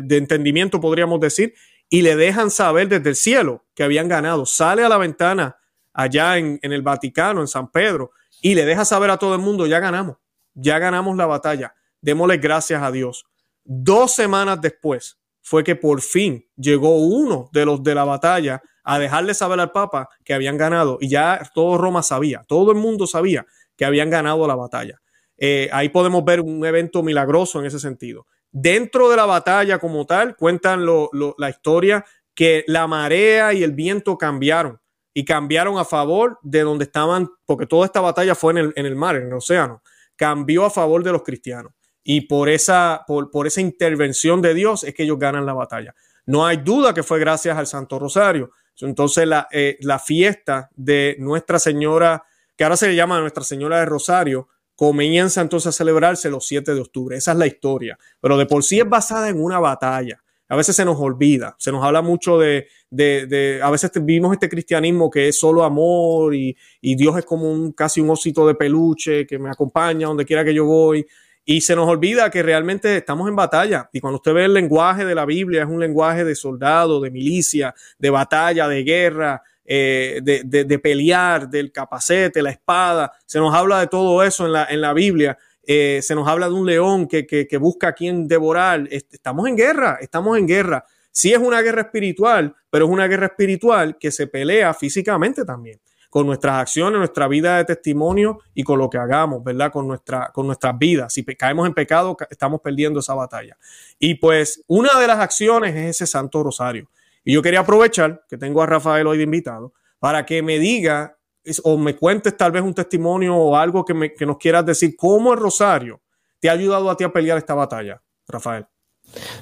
entendimiento, podríamos decir, y le dejan saber desde el cielo que habían ganado. Sale a la ventana allá en, en el Vaticano, en San Pedro, y le deja saber a todo el mundo, ya ganamos, ya ganamos la batalla, démosle gracias a Dios. Dos semanas después fue que por fin llegó uno de los de la batalla a dejarle saber al Papa que habían ganado y ya todo Roma sabía, todo el mundo sabía que habían ganado la batalla. Eh, ahí podemos ver un evento milagroso en ese sentido. Dentro de la batalla como tal, cuentan la historia que la marea y el viento cambiaron y cambiaron a favor de donde estaban, porque toda esta batalla fue en el, mar, en el océano, cambió a favor de los cristianos. Y por esa, por, por esa intervención de Dios es que ellos ganan la batalla. No hay duda que fue gracias al Santo Rosario, entonces eh, la, fiesta de Nuestra Señora, que ahora se le llama Nuestra Señora de Rosario, comienza entonces a celebrarse los 7 de octubre. Esa es la historia. Pero de por sí es basada en una batalla. A veces se nos olvida, se nos habla mucho de, de, a veces vivimos este cristianismo que es solo amor y, y Dios es como un, casi un osito de peluche que me acompaña donde quiera que yo voy. Y se nos olvida que realmente estamos en batalla. Y cuando usted ve el lenguaje de la Biblia, es un lenguaje de soldado, de milicia, de batalla, de guerra, eh, de, pelear, del capacete, la espada. Se nos habla de todo eso en la, en la Biblia. Eh, se nos habla de un león que, que, busca a quien devorar. Estamos en guerra, estamos en guerra. Sí es una guerra espiritual, pero es una guerra espiritual que se pelea físicamente también con nuestras acciones, nuestra vida de testimonio y con lo que hagamos, ¿verdad? Con, nuestra, con nuestras vidas. Si caemos en pecado, estamos perdiendo esa batalla. Y pues una de las acciones es ese Santo Rosario. Y yo quería aprovechar que tengo a Rafael hoy de invitado para que me diga o me cuentes tal vez un testimonio o algo que, me, que nos quieras decir, cómo el Rosario te ha ayudado a ti a pelear esta batalla, Rafael.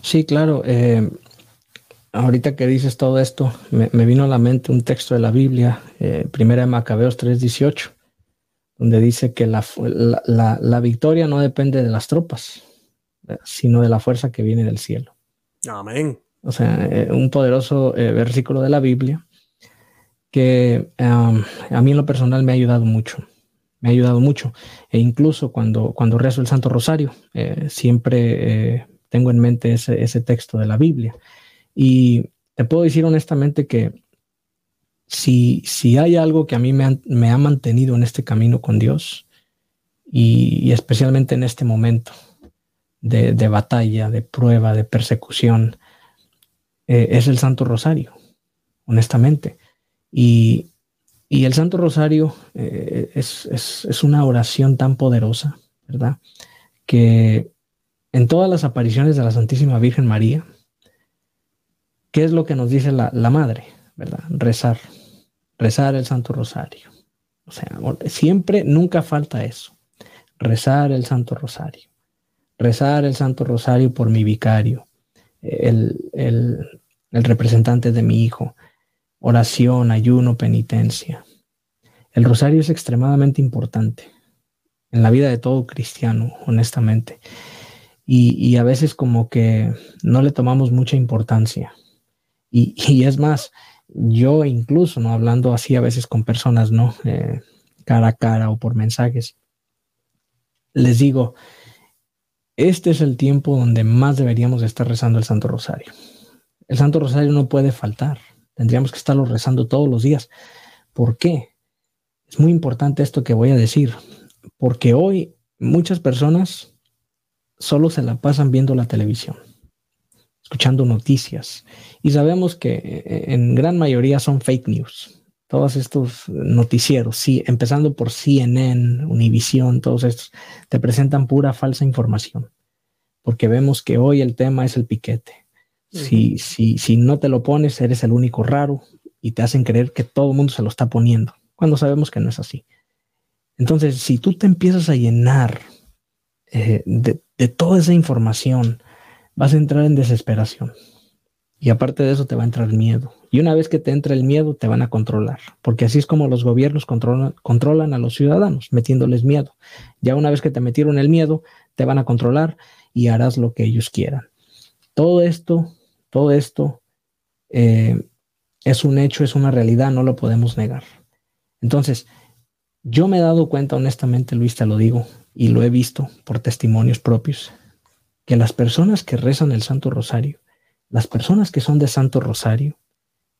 Sí, claro. Eh, ahorita que dices todo esto, me, vino a la mente un texto de la Biblia, eh, primera de Macabeos 3:18, donde dice que la, la, victoria no depende de las tropas, eh, sino de la fuerza que viene del cielo. Amén. O sea, eh, un poderoso versículo de la Biblia que a mí en lo personal me ha ayudado mucho. me ha ayudado mucho. E incluso cuando, cuando rezo el Santo Rosario, eh, siempre eh, tengo en mente ese, ese, texto de la Biblia. Y te puedo decir honestamente que si, si hay algo que a mí me, ha mantenido en este camino con Dios, y, especialmente en este momento de, de, batalla, de prueba, de persecución, eh, es el Santo Rosario, honestamente. Y, y el Santo Rosario eh, es, es, una oración tan poderosa, ¿verdad? Que en todas las apariciones de la Santísima Virgen María, ¿qué es lo que nos dice la, la Madre, ¿verdad? Rezar, rezar el Santo Rosario. O sea, siempre, nunca falta eso. Rezar el Santo Rosario. Rezar el Santo Rosario por mi vicario, el, el, el representante de mi hijo oración, ayuno, penitencia. El rosario es extremadamente importante en la vida de todo cristiano, honestamente. Y, a veces como que no le tomamos mucha importancia. Y, es más, yo incluso, ¿no? Hablando así a veces con personas, ¿no? Eh, cara a cara o por mensajes, les digo, este es el tiempo donde más deberíamos estar rezando el Santo Rosario. El Santo Rosario no puede faltar. Tendríamos que estarlo rezando todos los días. ¿Por qué? Es muy importante esto que voy a decir, porque hoy muchas personas solo se la pasan viendo la televisión, escuchando noticias, y sabemos que eh, en gran mayoría son fake news. Todos estos noticieros, empezando por CNN, Univision, todos estos, te presentan pura falsa información, porque vemos que hoy el tema es el piquete si, si, si no te lo pones, eres el único raro y te hacen creer que todo el mundo se lo está poniendo, cuando sabemos que no es así. Entonces, si tú te empiezas a llenar eh, de, de toda esa información, vas a entrar en desesperación. Y aparte de eso te va a entrar miedo. Y una vez que te entra el miedo, te van a controlar. Porque así es como los gobiernos controlan, controlan, a los ciudadanos, metiéndoles miedo. Ya una vez que te metieron el miedo, te van a controlar y harás lo que ellos quieran. Todo esto todo esto eh, es un hecho, es una realidad, no lo podemos negar. Entonces, yo me he dado cuenta, honestamente, Luis, te lo digo, y lo he visto por testimonios propios, que las personas que rezan el Santo Rosario, las personas que son de Santo Rosario,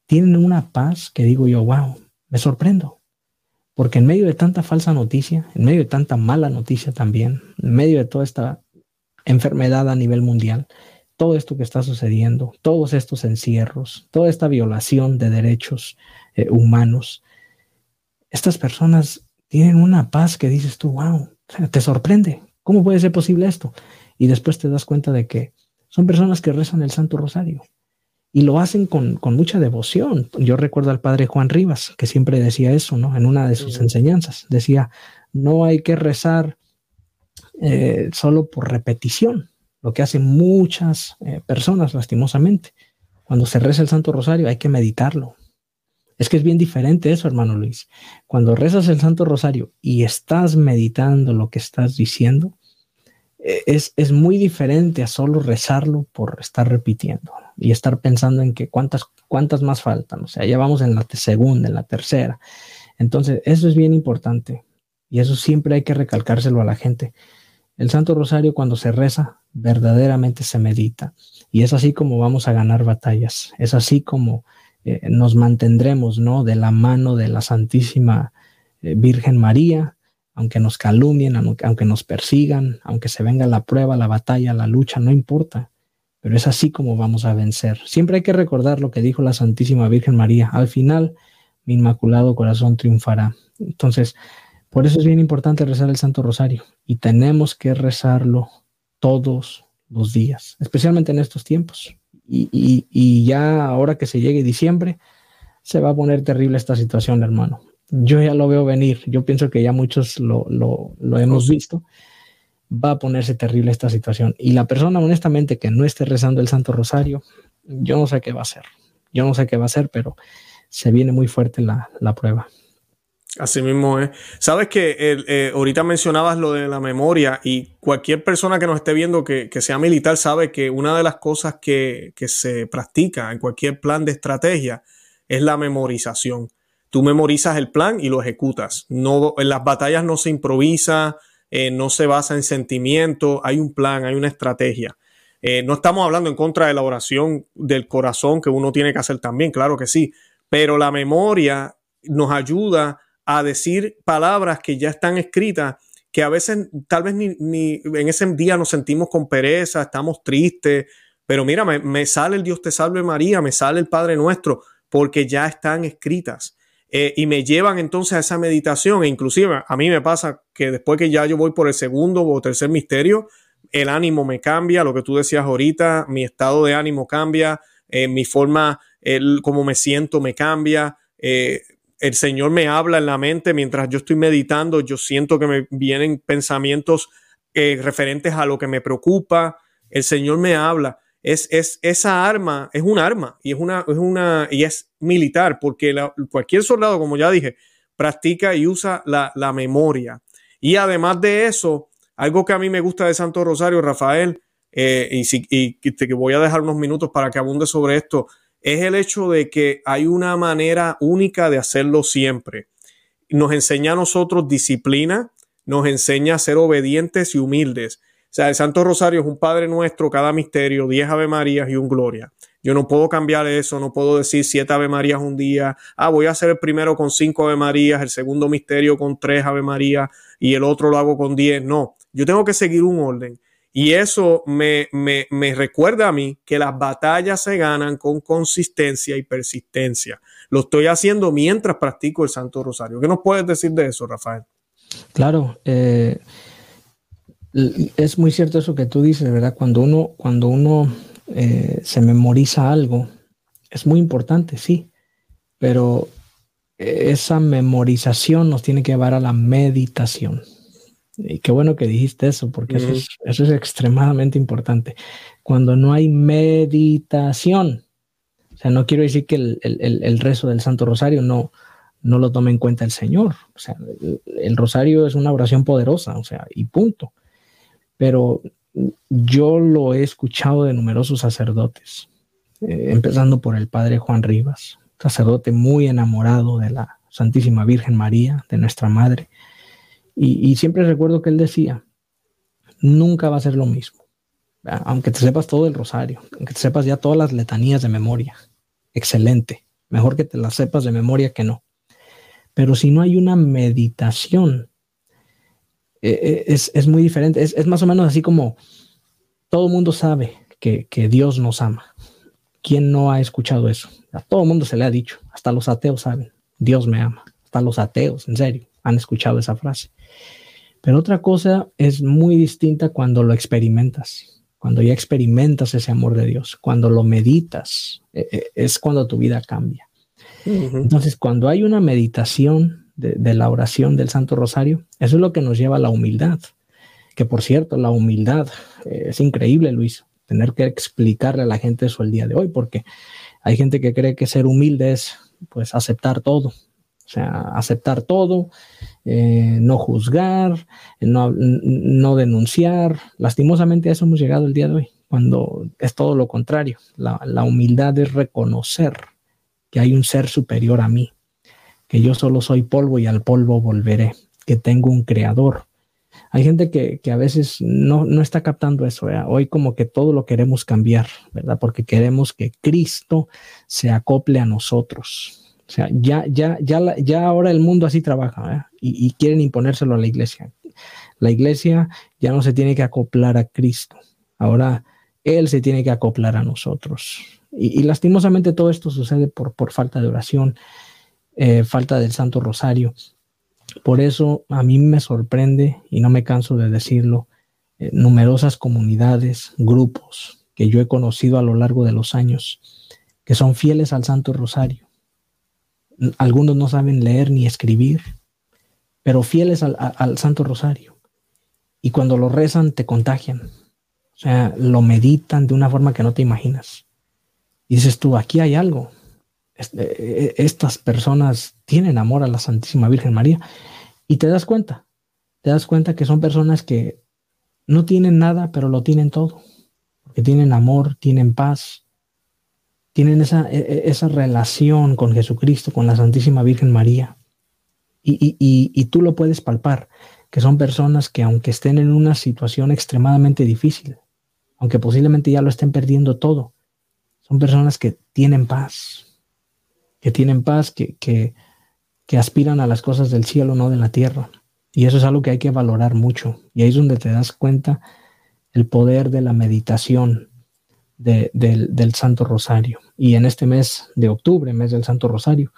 tienen una paz que digo yo, wow, me sorprendo. Porque en medio de tanta falsa noticia, en medio de tanta mala noticia también, en medio de toda esta enfermedad a nivel mundial, todo esto que está sucediendo, todos estos encierros, toda esta violación de derechos eh, humanos, estas personas tienen una paz que dices tú, wow, te sorprende, ¿cómo puede ser posible esto? Y después te das cuenta de que son personas que rezan el Santo Rosario y lo hacen con, mucha devoción. Yo recuerdo al padre Juan Rivas, que siempre decía eso, ¿no? En una de sus enseñanzas, decía, no hay que rezar eh, solo por repetición, lo que hacen muchas eh, personas, lastimosamente. Cuando se reza el Santo Rosario hay que meditarlo. Es que es bien diferente eso, hermano Luis. Cuando rezas el Santo Rosario y estás meditando lo que estás diciendo, eh, es, es, muy diferente a solo rezarlo por estar repitiendo y estar pensando en que cuántas, cuántas más faltan. O sea, ya vamos en la segunda, en la tercera. Entonces, eso es bien importante y eso siempre hay que recalcárselo a la gente. El Santo Rosario cuando se reza verdaderamente se medita y es así como vamos a ganar batallas, es así como eh, nos mantendremos, ¿no? De la mano de la Santísima eh, Virgen María, aunque nos calumnien, aunque, nos persigan, aunque se venga la prueba, la batalla, la lucha, no importa, pero es así como vamos a vencer. Siempre hay que recordar lo que dijo la Santísima Virgen María, al final mi inmaculado corazón triunfará. Entonces, por eso es bien importante rezar el Santo Rosario y tenemos que rezarlo todos los días, especialmente en estos tiempos. Y, ya ahora que se llegue diciembre, se va a poner terrible esta situación, hermano. Yo ya lo veo venir, yo pienso que ya muchos lo, hemos visto. Va a ponerse terrible esta situación. Y la persona, honestamente, que no esté rezando el Santo Rosario, yo no sé qué va a hacer. Yo no sé qué va a hacer, pero se viene muy fuerte la prueba. Así mismo es. Sabes que eh, ahorita mencionabas lo de la memoria y cualquier persona que nos esté viendo que, sea militar sabe que una de las cosas que, se practica en cualquier plan de estrategia es la memorización. tú memorizas el plan y lo ejecutas. No, en las batallas no se improvisa, eh, no se basa en sentimiento, hay un plan, hay una estrategia. Eh, no estamos hablando en contra de la oración del corazón que uno tiene que hacer también, claro que sí, pero la memoria nos ayuda a decir palabras que ya están escritas, que a veces tal vez ni, ni en ese día nos sentimos con pereza, estamos tristes, pero mira, me, sale el Dios te salve María, me sale el Padre nuestro, porque ya están escritas. Eh, y me llevan entonces a esa meditación. E inclusive a mí me pasa que después que ya yo voy por el segundo o tercer misterio, el ánimo me cambia, lo que tú decías ahorita, mi estado de ánimo cambia, eh, mi forma, el, cómo me siento me cambia. Eh, el Señor me habla en la mente mientras yo estoy meditando, yo siento que me vienen pensamientos referentes a lo que me preocupa. El Señor me habla es, es, esa arma es un arma y es una, es una y es militar porque cualquier soldado, como ya dije, practica y usa la, la, memoria. Y además de eso, algo que a mí me gusta de Santo Rosario, Rafael, eh, y, si, y que voy a dejar unos minutos para que abunde sobre esto, es el hecho de que hay una manera única de hacerlo siempre. Nos enseña a nosotros disciplina, nos enseña a ser obedientes y humildes. O sea, el Santo Rosario es un Padre Nuestro, cada misterio, diez Ave Marías y un Gloria. Yo no puedo cambiar eso, no puedo decir siete Ave Marías un día. Ah, voy a hacer el primero con cinco Ave Marías, el segundo misterio con tres Ave Marías y el otro lo hago con diez. No, yo tengo que seguir un orden. Y eso me, me, me recuerda a mí que las batallas se ganan con consistencia y persistencia. Lo estoy haciendo mientras practico el Santo Rosario. ¿Qué nos puedes decir de eso, Rafael? Claro, eh, es muy cierto eso que tú dices, ¿verdad? Cuando uno, cuando uno eh, se memoriza algo, es muy importante, sí, pero esa memorización nos tiene que llevar a la meditación. Y qué bueno que dijiste eso, porque eso, es, extremadamente importante. Cuando no hay meditación, o sea, no quiero decir que el, rezo del Santo Rosario no, no lo tome en cuenta el Señor. O sea, el, rosario es una oración poderosa, o sea, y punto pero yo lo he escuchado de numerosos sacerdotes, eh, empezando por el padre Juan Rivas, sacerdote muy enamorado de la Santísima Virgen María, de nuestra Madre, y, siempre recuerdo que él decía, nunca va a ser lo mismo, aunque te sepas todo el rosario, aunque te sepas ya todas las letanías de memoria, excelente, mejor que te las sepas de memoria que no. Pero si no hay una meditación eh, eh, es, es, muy diferente. Es, es, más o menos así como todo el mundo sabe que, que, Dios nos ama. ¿Quién no ha escuchado eso? A todo el mundo se le ha dicho, hasta los ateos saben, Dios me ama. Hasta los ateos, en serio, han escuchado esa frase. Pero otra cosa es muy distinta cuando lo experimentas, cuando ya experimentas ese amor de Dios, cuando lo meditas, eh, es cuando tu vida cambia. Entonces, cuando hay una meditación de, la oración del Santo Rosario. Eso es lo que nos lleva a la humildad. Que por cierto, la humildad eh, es increíble, Luis, tener que explicarle a la gente eso el día de hoy, porque hay gente que cree que ser humilde es pues aceptar todo, o sea, aceptar todo, eh, no juzgar, no, no, denunciar. Lastimosamente a eso hemos llegado el día de hoy, cuando es todo lo contrario. La, la humildad es reconocer que hay un ser superior a mí, que yo solo soy polvo y al polvo volveré, que tengo un creador. Hay gente que, a veces no, no, está captando eso. Hoy como que todo lo queremos cambiar, ¿verdad? Porque queremos que Cristo se acople a nosotros. O sea, ya, ya, ya, ya ahora el mundo así trabaja y, y, quieren imponérselo a la iglesia. La iglesia ya no se tiene que acoplar a Cristo. Ahora Él se tiene que acoplar a nosotros. Y, y lastimosamente todo esto sucede por, por falta de oración eh, falta del Santo Rosario. Por eso a mí me sorprende, y no me canso de decirlo, eh, numerosas comunidades, grupos que yo he conocido a lo largo de los años, que son fieles al Santo Rosario. Algunos no saben leer ni escribir, pero fieles al, Santo Rosario. Y cuando lo rezan te contagian. O sea, lo meditan de una forma que no te imaginas. Y dices tú, aquí hay algo. Eh, eh, estas personas tienen amor a la Santísima Virgen María y te das cuenta, te das cuenta que son personas que no tienen nada, pero lo tienen todo, porque tienen amor, tienen paz, tienen esa, e, e, esa relación con Jesucristo, con la Santísima Virgen María. Y, y, tú lo puedes palpar, que son personas que aunque estén en una situación extremadamente difícil, aunque posiblemente ya lo estén perdiendo todo, son personas que tienen paz, que tienen paz, que, que, que aspiran a las cosas del cielo, no de la tierra. Y eso es algo que hay que valorar mucho. Y ahí es donde te das cuenta el poder de la meditación, del, Santo Rosario. Y en este mes de octubre, mes del Santo Rosario,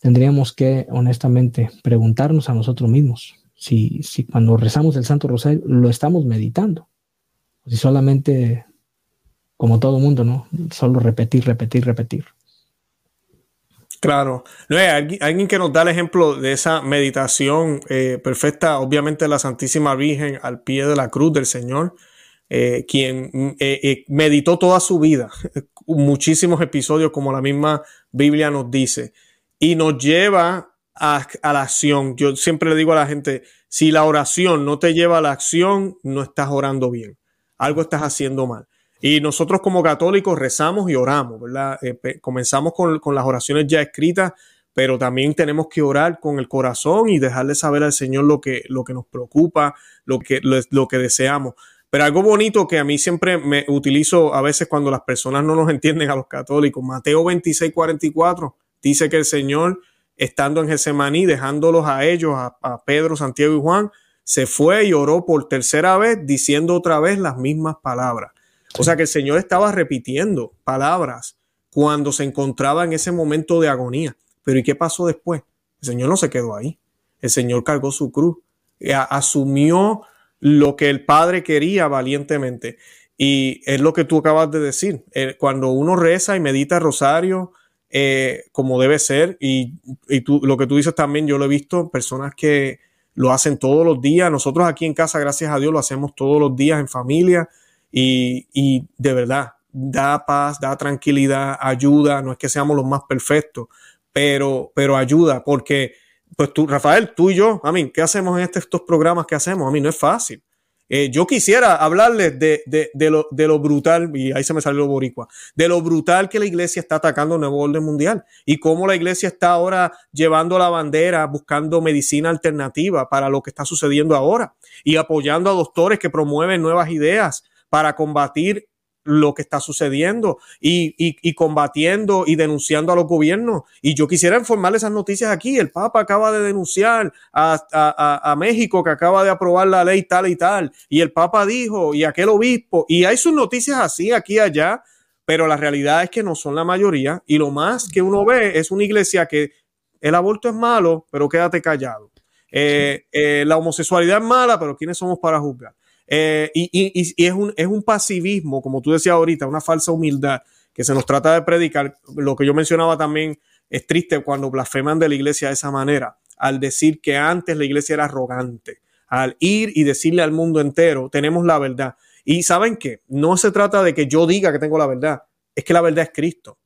tendríamos que honestamente preguntarnos a nosotros mismos si, si cuando rezamos el Santo Rosario lo estamos meditando, o si solamente, como todo mundo, ¿no? Solo repetir, repetir, repetir. Claro, no hay alguien que nos da el ejemplo de esa meditación eh, perfecta, obviamente la Santísima Virgen al pie de la cruz del Señor, eh, quien eh, eh, meditó toda su vida, muchísimos episodios como la misma Biblia nos dice, y nos lleva a, la acción. Yo siempre le digo a la gente, si la oración no te lleva a la acción, no estás orando bien, algo estás haciendo mal. Y nosotros como católicos rezamos y oramos, ¿verdad? comenzamos con, con, las oraciones ya escritas, pero también tenemos que orar con el corazón y dejarle saber al Señor lo que, lo que nos preocupa, lo que, lo que deseamos. Pero algo bonito que a mí siempre me utilizo a veces cuando las personas no nos entienden a los católicos. Mateo 26, 44 dice que el Señor, estando en Getsemaní, dejándolos a ellos, a, Pedro, Santiago y Juan, se fue y oró por tercera vez diciendo otra vez las mismas palabras. O sea que el Señor estaba repitiendo palabras cuando se encontraba en ese momento de agonía. Pero ¿y qué pasó después? El Señor no se quedó ahí. El Señor cargó su cruz, asumió lo que el Padre quería valientemente. Y es lo que tú acabas de decir. Eh, cuando uno reza y medita rosario, eh, como debe ser, y, tú, lo que tú dices también, yo lo he visto, personas que lo hacen todos los días. Nosotros aquí en casa, gracias a Dios, lo hacemos todos los días en familia. Y, y de verdad, da paz, da tranquilidad, ayuda. No es que seamos los más perfectos, pero, pero ayuda, porque pues tú, Rafael, tú y yo, a mí, ¿qué hacemos en este, estos programas que hacemos? A mí no es fácil. Eh, yo quisiera hablarles de, de, de, lo, de, lo, brutal, y ahí se me salió boricua, de lo brutal que la iglesia está atacando el nuevo orden mundial y cómo la iglesia está ahora llevando la bandera, buscando medicina alternativa para lo que está sucediendo ahora y apoyando a doctores que promueven nuevas ideas para combatir lo que está sucediendo y, y, combatiendo y denunciando a los gobiernos. Y yo quisiera informarle esas noticias aquí. El Papa acaba de denunciar a, a, a, México que acaba de aprobar la ley tal y tal. Y el Papa dijo, y aquel obispo, y hay sus noticias así aquí y allá, pero la realidad es que no son la mayoría. Y lo más que uno ve es una iglesia que el aborto es malo, pero quédate callado. Eh, eh, la homosexualidad es mala, pero ¿quiénes somos para juzgar? Eh, y, es, un, es un pasivismo, como tú decías ahorita, una falsa humildad que se nos trata de predicar. Lo que yo mencionaba también es triste cuando blasfeman de la iglesia de esa manera, al decir que antes la iglesia era arrogante, al ir y decirle al mundo entero, tenemos la verdad. Y saben que no se trata de que yo diga que tengo la verdad, es que la verdad es Cristo.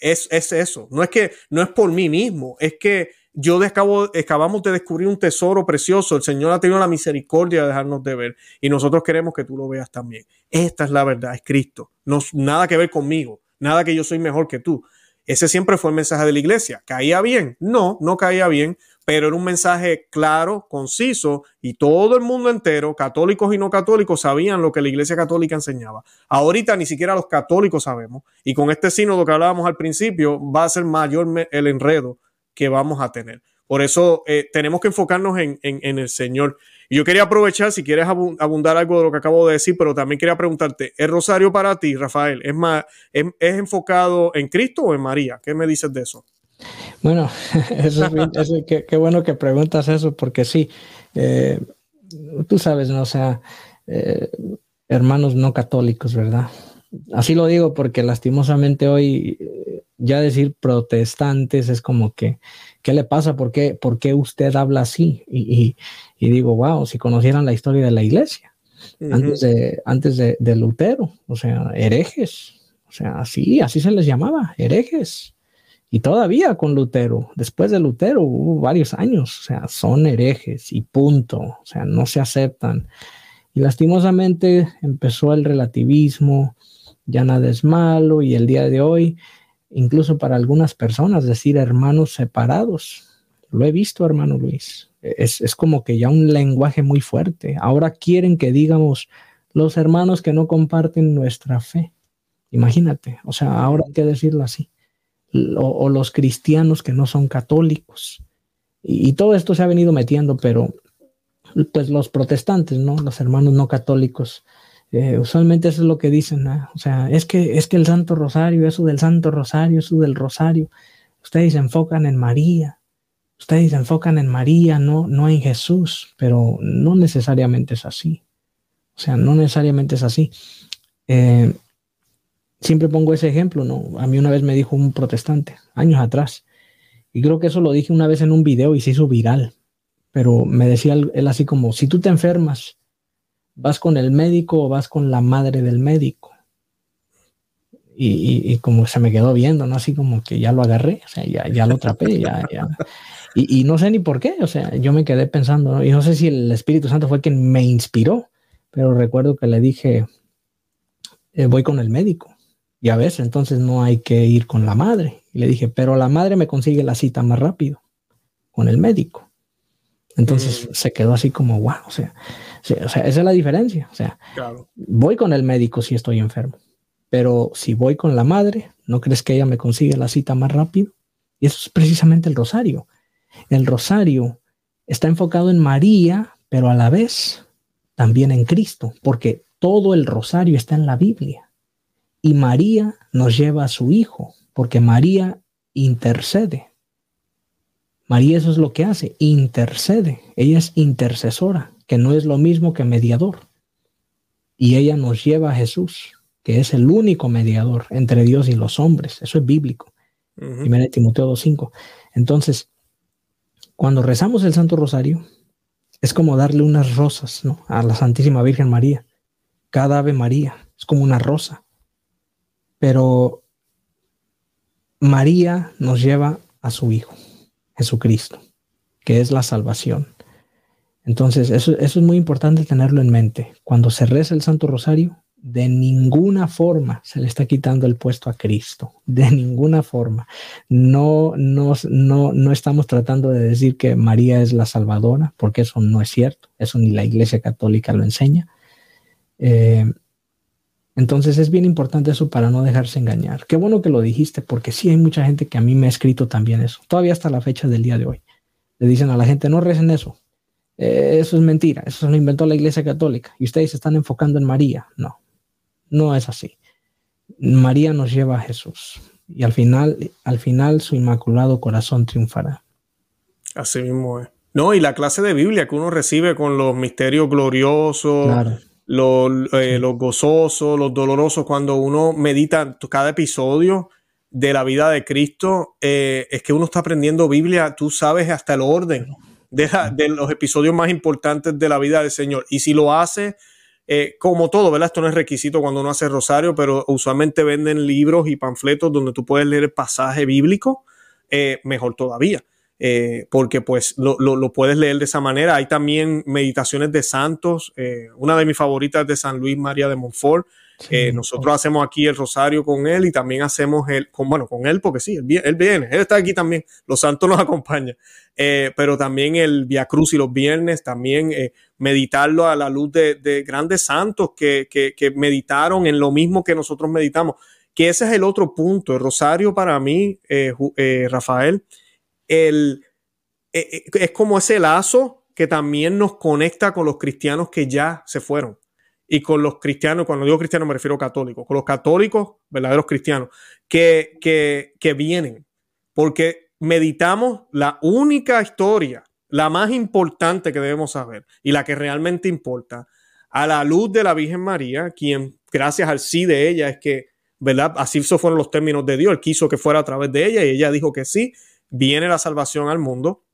es, es eso, no es que no es por mí mismo, es que yo acabo, acabamos de descubrir un tesoro precioso. El Señor ha tenido la misericordia de dejarnos de ver y nosotros queremos que tú lo veas también. Esta es la verdad, es Cristo. No, nada que ver conmigo, nada que yo soy mejor que tú. Ese siempre fue el mensaje de la iglesia. ¿Caía bien? No, no caía bien, pero era un mensaje claro, conciso y todo el mundo entero, católicos y no católicos, sabían lo que la iglesia católica enseñaba. Ahorita ni siquiera los católicos sabemos y con este sínodo que hablábamos al principio va a ser mayor el enredo que vamos a tener. Por eso eh, tenemos que enfocarnos en, el Señor. Y yo quería aprovechar, si quieres abundar algo de lo que acabo de decir, pero también quería preguntarte, ¿el rosario para ti, Rafael, es, más, es, enfocado en Cristo o en María? ¿Qué me dices de eso? Bueno, eso es qué, bueno que preguntas eso, porque sí, eh, tú sabes, ¿no? Sea, eh, hermanos no católicos, ¿verdad? Así lo digo porque lastimosamente hoy ya decir protestantes es como que, ¿qué le pasa? ¿Por qué, por qué usted habla así? Y, y, digo, wow, si conocieran la historia de la iglesia, antes, de, antes de, Lutero, o sea, herejes, o sea, así, así se les llamaba, herejes. Y todavía con Lutero, después de Lutero hubo varios años, o sea, son herejes y punto, o sea, no se aceptan. Y lastimosamente empezó el relativismo, ya nada es malo y el día de hoy, incluso para algunas personas, decir hermanos separados. Lo he visto, hermano Luis. Es, es como que ya un lenguaje muy fuerte. Ahora quieren que digamos los hermanos que no comparten nuestra fe. Imagínate, o sea, ahora hay que decirlo así. O, los cristianos que no son católicos. Y, todo esto se ha venido metiendo, pero pues los protestantes, ¿no? Los hermanos no católicos, eh, usualmente eso es lo que dicen, o sea, es que, es que el Santo Rosario, eso del Santo Rosario, eso del Rosario, ustedes se enfocan en María, ustedes se enfocan en María, no, no en Jesús, pero no necesariamente es así. O sea, no necesariamente es así. Eh, siempre pongo ese ejemplo, ¿no? A mí una vez me dijo un protestante, años atrás, y creo que eso lo dije una vez en un video y se hizo viral, pero me decía él así como, si tú te enfermas, ¿vas con el médico o vas con la madre del médico? Y, como se me quedó viendo, ¿no? Así como que ya lo agarré, o sea, ya, ya lo atrapé, ya, ya. Y, no sé ni por qué, o sea, yo me quedé pensando, ¿no? y no sé si el Espíritu Santo fue quien me inspiró, pero recuerdo que le dije, eh, voy con el médico. Y a veces entonces no hay que ir con la madre. Y le dije, pero la madre me consigue la cita más rápido con el médico. Entonces mm. se quedó así como, wow, o sea, o sea, esa es la diferencia. O sea, voy con el médico si estoy enfermo, pero si voy con la madre, ¿no crees que ella me consigue la cita más rápido? Y eso es precisamente el rosario. El rosario está enfocado en María, pero a la vez también en Cristo, porque todo el rosario está en la Biblia. Y María nos lleva a su Hijo, porque María intercede. María eso es lo que hace, intercede. Ella es intercesora, que no es lo mismo que mediador. Y ella nos lleva a Jesús, que es el único mediador entre Dios y los hombres. Eso es bíblico. Primera Timoteo 2.5. Entonces, cuando rezamos el Santo Rosario, es como darle unas rosas ¿no? a la Santísima Virgen María. Cada Ave María es como una rosa. Pero María nos lleva a su Hijo, Jesucristo, que es la salvación. Entonces, eso, eso es muy importante tenerlo en mente. Cuando se reza el Santo Rosario, de ninguna forma se le está quitando el puesto a Cristo, de ninguna forma. No, no, no, no estamos tratando de decir que María es la salvadora, porque eso no es cierto, eso ni la Iglesia Católica lo enseña. Eh, entonces es bien importante eso para no dejarse engañar. Qué bueno que lo dijiste, porque sí hay mucha gente que a mí me ha escrito también eso, todavía hasta la fecha del día de hoy. Le dicen a la gente, no recen eso, eh, eso es mentira, eso lo inventó la Iglesia Católica y ustedes se están enfocando en María. No, no es así. María nos lleva a Jesús y al final, al final su inmaculado corazón triunfará. Así mismo es. No, y la clase de Biblia que uno recibe con los misterios gloriosos, los, eh, los gozosos, los dolorosos, cuando uno medita cada episodio de la vida de Cristo, eh, es que uno está aprendiendo Biblia, tú sabes hasta el orden de, de, los episodios más importantes de la vida del Señor. Y si lo hace eh, como todo, ¿verdad? Esto no es requisito cuando uno hace rosario, pero usualmente venden libros y panfletos donde tú puedes leer el pasaje bíblico, eh, mejor todavía. Eh, porque pues lo, lo, puedes leer de esa manera. Hay también meditaciones de santos. una de mis favoritas de San Luis María de Montfort, eh, nosotros hacemos aquí el rosario con él y también hacemos el, con, bueno, con él, porque sí, él, viene, él está aquí también, los santos nos acompañan, eh, pero también el Via Cruz y los viernes, también eh, meditarlo a la luz de, grandes santos que, meditaron en lo mismo que nosotros meditamos, que ese es el otro punto, el rosario para mí, Rafael, el, es como ese lazo que también nos conecta con los cristianos que ya se fueron. Y con los cristianos, cuando digo cristianos me refiero a católicos, con los católicos, verdaderos cristianos, que, que, que vienen, porque meditamos la única historia, la más importante que debemos saber y la que realmente importa, a la luz de la Virgen María, quien gracias al sí de ella es que, ¿verdad? Así fueron los términos de Dios, él quiso que fuera a través de ella y ella dijo que sí, viene la salvación al mundo.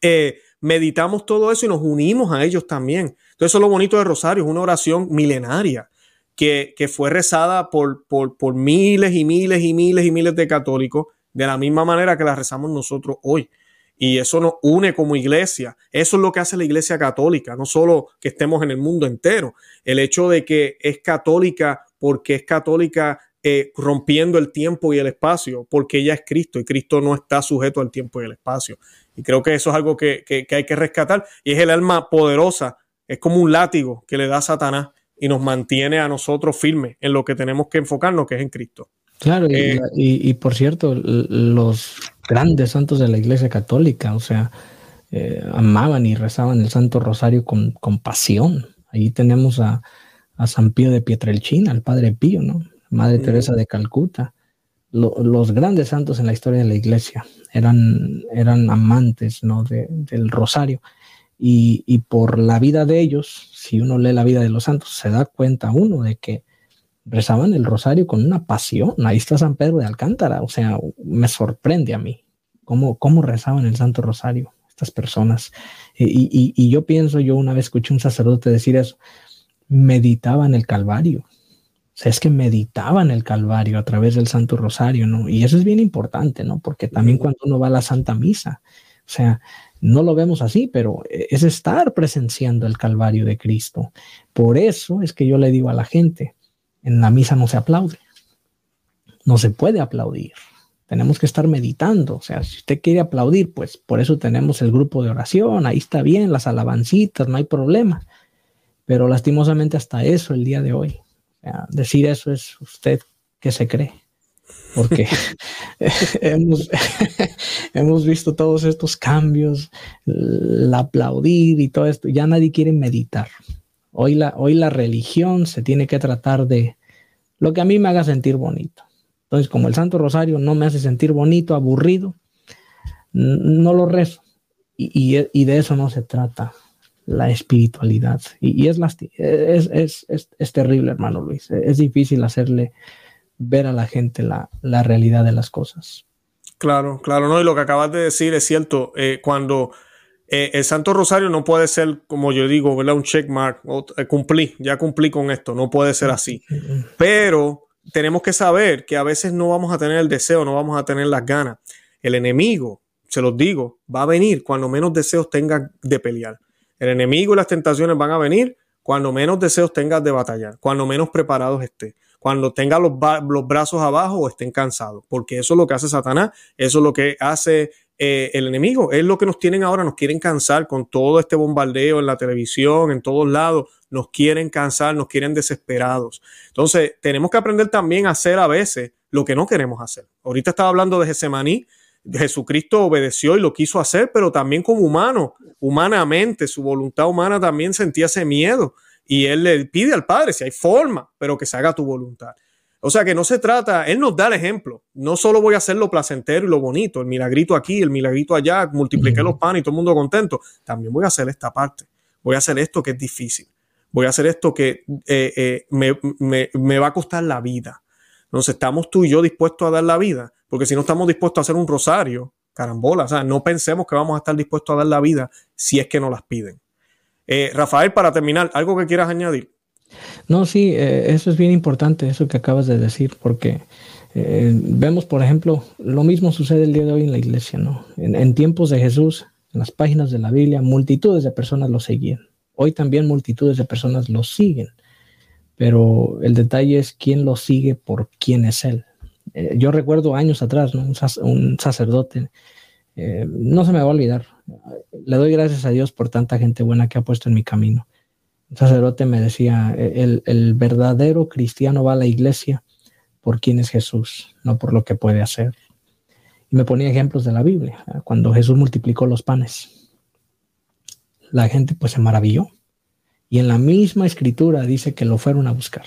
Eh, meditamos todo eso y nos unimos a ellos también. Entonces, eso es lo bonito de Rosario, es una oración milenaria que, fue rezada por, por, miles y miles y miles y miles de católicos de la misma manera que la rezamos nosotros hoy. Y eso nos une como iglesia. Eso es lo que hace la iglesia católica, no solo que estemos en el mundo entero. El hecho de que es católica porque es católica eh, rompiendo el tiempo y el espacio, porque ella es Cristo y Cristo no está sujeto al tiempo y el espacio. Y creo que eso es algo que, hay que rescatar y es el alma poderosa, es como un látigo que le da a Satanás y nos mantiene a nosotros firmes en lo que tenemos que enfocarnos, que es en Cristo. Claro, y, eh, y, por cierto, los grandes santos de la Iglesia Católica, o sea, eh, amaban y rezaban el Santo Rosario con, con pasión. Ahí tenemos a, a, San Pío de Pietrelcina, al Padre Pío, ¿no? Madre Teresa de Calcuta. los grandes santos en la historia de la Iglesia eran, eran amantes ¿no? del Rosario. Y, y, por la vida de ellos, si uno lee la vida de los santos, se da cuenta uno de que rezaban el rosario con una pasión. Ahí está San Pedro de Alcántara, o sea, me sorprende a mí cómo, cómo rezaban el Santo Rosario estas personas. Y, y, yo pienso, yo una vez escuché un sacerdote decir eso, meditaban el Calvario. O sea, es que meditaban el Calvario a través del Santo Rosario, ¿no? Y eso es bien importante, ¿no? Porque también cuando uno va a la Santa Misa, o sea, no lo vemos así, pero es estar presenciando el Calvario de Cristo. Por eso es que yo le digo a la gente, en la misa no se aplaude. No se puede aplaudir. Tenemos que estar meditando. O sea, si usted quiere aplaudir, pues por eso tenemos el grupo de oración. Ahí está bien, las alabancitas, no hay problema. Pero lastimosamente hasta eso el día de hoy. Decir eso es usted que se cree. Porque hemos, hemos visto todos estos cambios, el aplaudir y todo esto. Ya nadie quiere meditar. Hoy la, hoy la religión se tiene que tratar de lo que a mí me haga sentir bonito. Entonces, como el Santo Rosario no me hace sentir bonito, aburrido, no lo rezo. Y, de eso no se trata la espiritualidad. Y, es, es, es, es, terrible, hermano Luis. Es difícil hacerle ver a la gente la, la, realidad de las cosas. Claro, claro, no. Y lo que acabas de decir es cierto. Eh, cuando eh, el Santo Rosario no puede ser, como yo digo, ¿verdad? Un checkmark. Eh, cumplí, ya cumplí con esto. No puede ser así. Pero tenemos que saber que a veces no vamos a tener el deseo, no vamos a tener las ganas. El enemigo, se los digo, va a venir cuando menos deseos tengas de pelear. El enemigo y las tentaciones van a venir cuando menos deseos tengas de batallar, cuando menos preparados estés, cuando tengas los, los brazos abajo o estén cansados, porque eso es lo que hace Satanás, eso es lo que hace eh, el enemigo. Es lo que nos tienen ahora, nos quieren cansar con todo este bombardeo en la televisión, en todos lados, nos quieren cansar, nos quieren desesperados. Entonces, tenemos que aprender también a hacer a veces lo que no queremos hacer. Ahorita estaba hablando de Gesemaní. Jesucristo obedeció y lo quiso hacer, pero también como humano, humanamente, su voluntad humana también sentía ese miedo. Y él le pide al Padre, si hay forma, pero que se haga tu voluntad. O sea que no se trata, Él nos da el ejemplo. No solo voy a hacer lo placentero y lo bonito, el milagrito aquí, el milagrito allá, multipliqué los panes y todo el mundo contento. También voy a hacer esta parte. Voy a hacer esto que es difícil. Voy a hacer esto que eh, eh, me, me, me, va a costar la vida. Entonces, ¿estamos tú y yo dispuestos a dar la vida? Porque si no estamos dispuestos a hacer un rosario, carambola, o sea, no pensemos que vamos a estar dispuestos a dar la vida si es que nos las piden. Eh, Rafael, para terminar, ¿algo que quieras añadir? No, sí, eh, eso es bien importante, eso que acabas de decir, porque eh, vemos, por ejemplo, lo mismo sucede el día de hoy en la iglesia, ¿no? En, tiempos de Jesús, en las páginas de la Biblia, multitudes de personas lo seguían. Hoy también multitudes de personas lo siguen, pero el detalle es quién lo sigue por quién es Él. Eh, yo recuerdo años atrás, un, sacerdote, no se me va a olvidar, le doy gracias a Dios por tanta gente buena que ha puesto en mi camino un sacerdote me decía, el, el, verdadero cristiano va a la iglesia por quién es Jesús, no por lo que puede hacer. Y me ponía ejemplos de la Biblia, cuando Jesús multiplicó los panes. La gente pues se maravilló. Y en la misma escritura dice que lo fueron a buscar.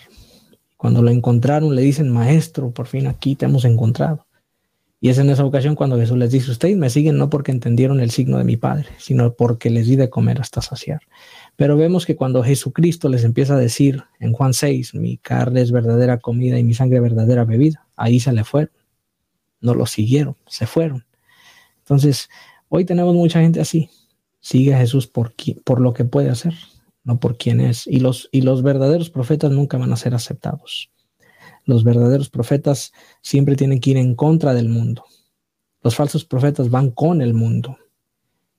Cuando lo encontraron le dicen, maestro, por fin aquí te hemos encontrado. Y es en esa ocasión cuando Jesús les dice, ustedes me siguen no porque entendieron el signo de mi Padre, sino porque les di de comer hasta saciar. Pero vemos que cuando Jesucristo les empieza a decir en Juan 6, mi carne es verdadera comida y mi sangre verdadera bebida, ahí se le fueron. No lo siguieron, se fueron. Entonces, hoy tenemos mucha gente así. Sigue a Jesús por, por lo que puede hacer, no por quién es. Y los, y los verdaderos profetas nunca van a ser aceptados. Los verdaderos profetas siempre tienen que ir en contra del mundo. Los falsos profetas van con el mundo.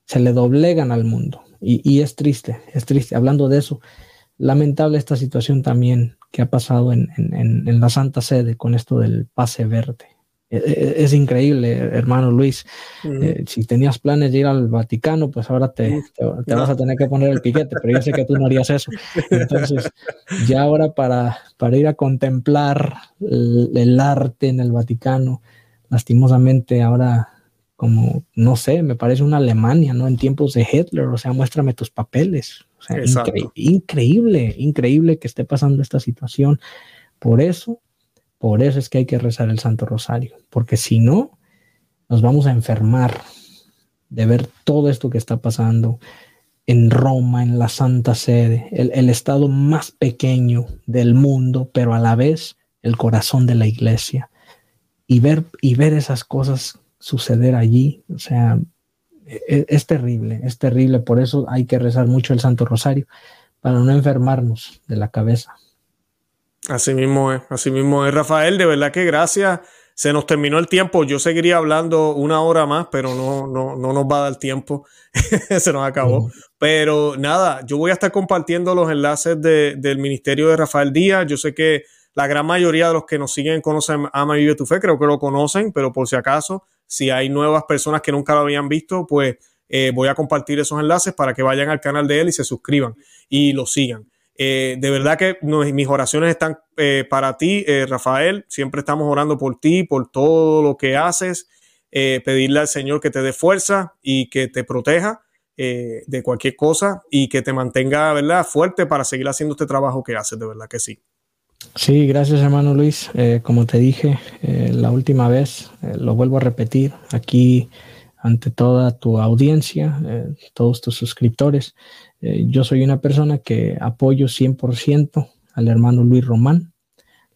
Se le doblegan al mundo. Y, es triste, es triste. Hablando de eso, lamentable esta situación también que ha pasado en, la Santa Sede con esto del pase verde. E, e, es, increíble, hermano Luis. Eh, si tenías planes de ir al Vaticano, pues ahora te, te, vas a tener que poner el piquete, pero yo sé que tú no harías eso. Entonces, ya ahora para, para ir a contemplar el arte en el Vaticano, lastimosamente ahora como, no sé, me parece una Alemania, ¿no? En tiempos de Hitler, o sea, muéstrame tus papeles. O sea, increíble, increíble que esté pasando esta situación. Por eso, por eso es que hay que rezar el Santo Rosario, porque si no, nos vamos a enfermar de ver todo esto que está pasando en Roma, en la Santa Sede, el, estado más pequeño del mundo, pero a la vez el corazón de la iglesia. Y ver, y ver esas cosas suceder allí. O sea, e, es, terrible, es terrible. Por eso hay que rezar mucho el Santo Rosario, para no enfermarnos de la cabeza. Así mismo es, así mismo es, Rafael. De verdad que gracias. Se nos terminó el tiempo. Yo seguiría hablando una hora más, pero no, no, no nos va a dar tiempo. Se nos acabó. Pero nada, yo voy a estar compartiendo los enlaces del ministerio de Rafael Díaz. Yo sé que la gran mayoría de los que nos siguen conocen Ama Vive tu Fe, creo que lo conocen, pero por si acaso, si hay nuevas personas que nunca lo habían visto, pues eh, voy a compartir esos enlaces para que vayan al canal de él y se suscriban y lo sigan. Eh, de verdad que mis oraciones están eh, para ti, Rafael. Siempre estamos orando por ti, por todo lo que haces. pedirle al Señor que te dé fuerza y que te proteja de cualquier cosa y que te mantenga, ¿verdad?, fuerte para seguir haciendo este trabajo que haces, de verdad que sí. Sí, gracias hermano Luis. Eh, como te dije eh, la última vez, eh, lo vuelvo a repetir aquí ante toda tu audiencia, todos tus suscriptores. Yo soy una persona que apoyo 100% al hermano Luis Román.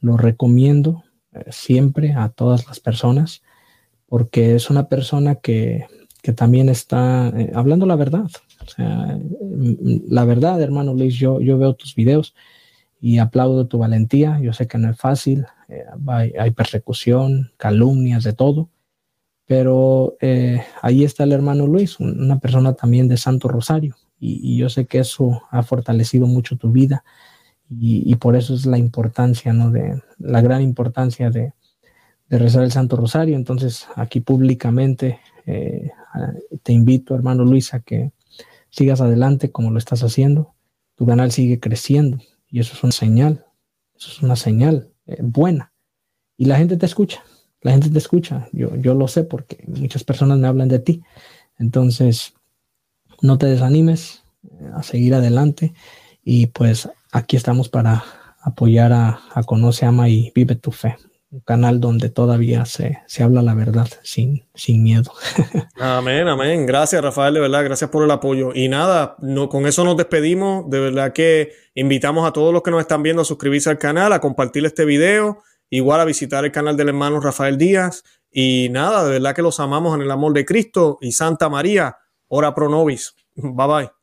Lo recomiendo siempre a todas las personas porque es una persona que, que también está hablando la verdad. O sea, la verdad, hermano Luis, yo, yo veo tus videos y aplaudo tu valentía. Yo sé que no es fácil, eh, hay, persecución, calumnias, de todo, pero eh, ahí está el hermano Luis, una persona también de Santo Rosario, y, yo sé que eso ha fortalecido mucho tu vida, y, por eso es la importancia, ¿no? De, la gran importancia de, rezar el Santo Rosario. Entonces, aquí públicamente eh, te invito, hermano Luis, a que sigas adelante como lo estás haciendo. Tu canal sigue creciendo y eso es una señal, eso es una señal eh, buena. Y la gente te escucha, la gente te escucha. Yo, yo lo sé porque muchas personas me hablan de ti. Entonces, no te desanimes a seguir adelante. Y pues aquí estamos para apoyar a, a Conoce, Ama y Vive tu Fe un canal donde todavía se, habla la verdad sin, sin miedo. amén, amén. Gracias, Rafael, de verdad, gracias por el apoyo. Y nada, no, con eso nos despedimos. De verdad que invitamos a todos los que nos están viendo a suscribirse al canal, a compartir este video, igual a visitar el canal del hermano Rafael Díaz. Y nada, de verdad que los amamos en el amor de Cristo y Santa María, ora pro nobis. Bye bye.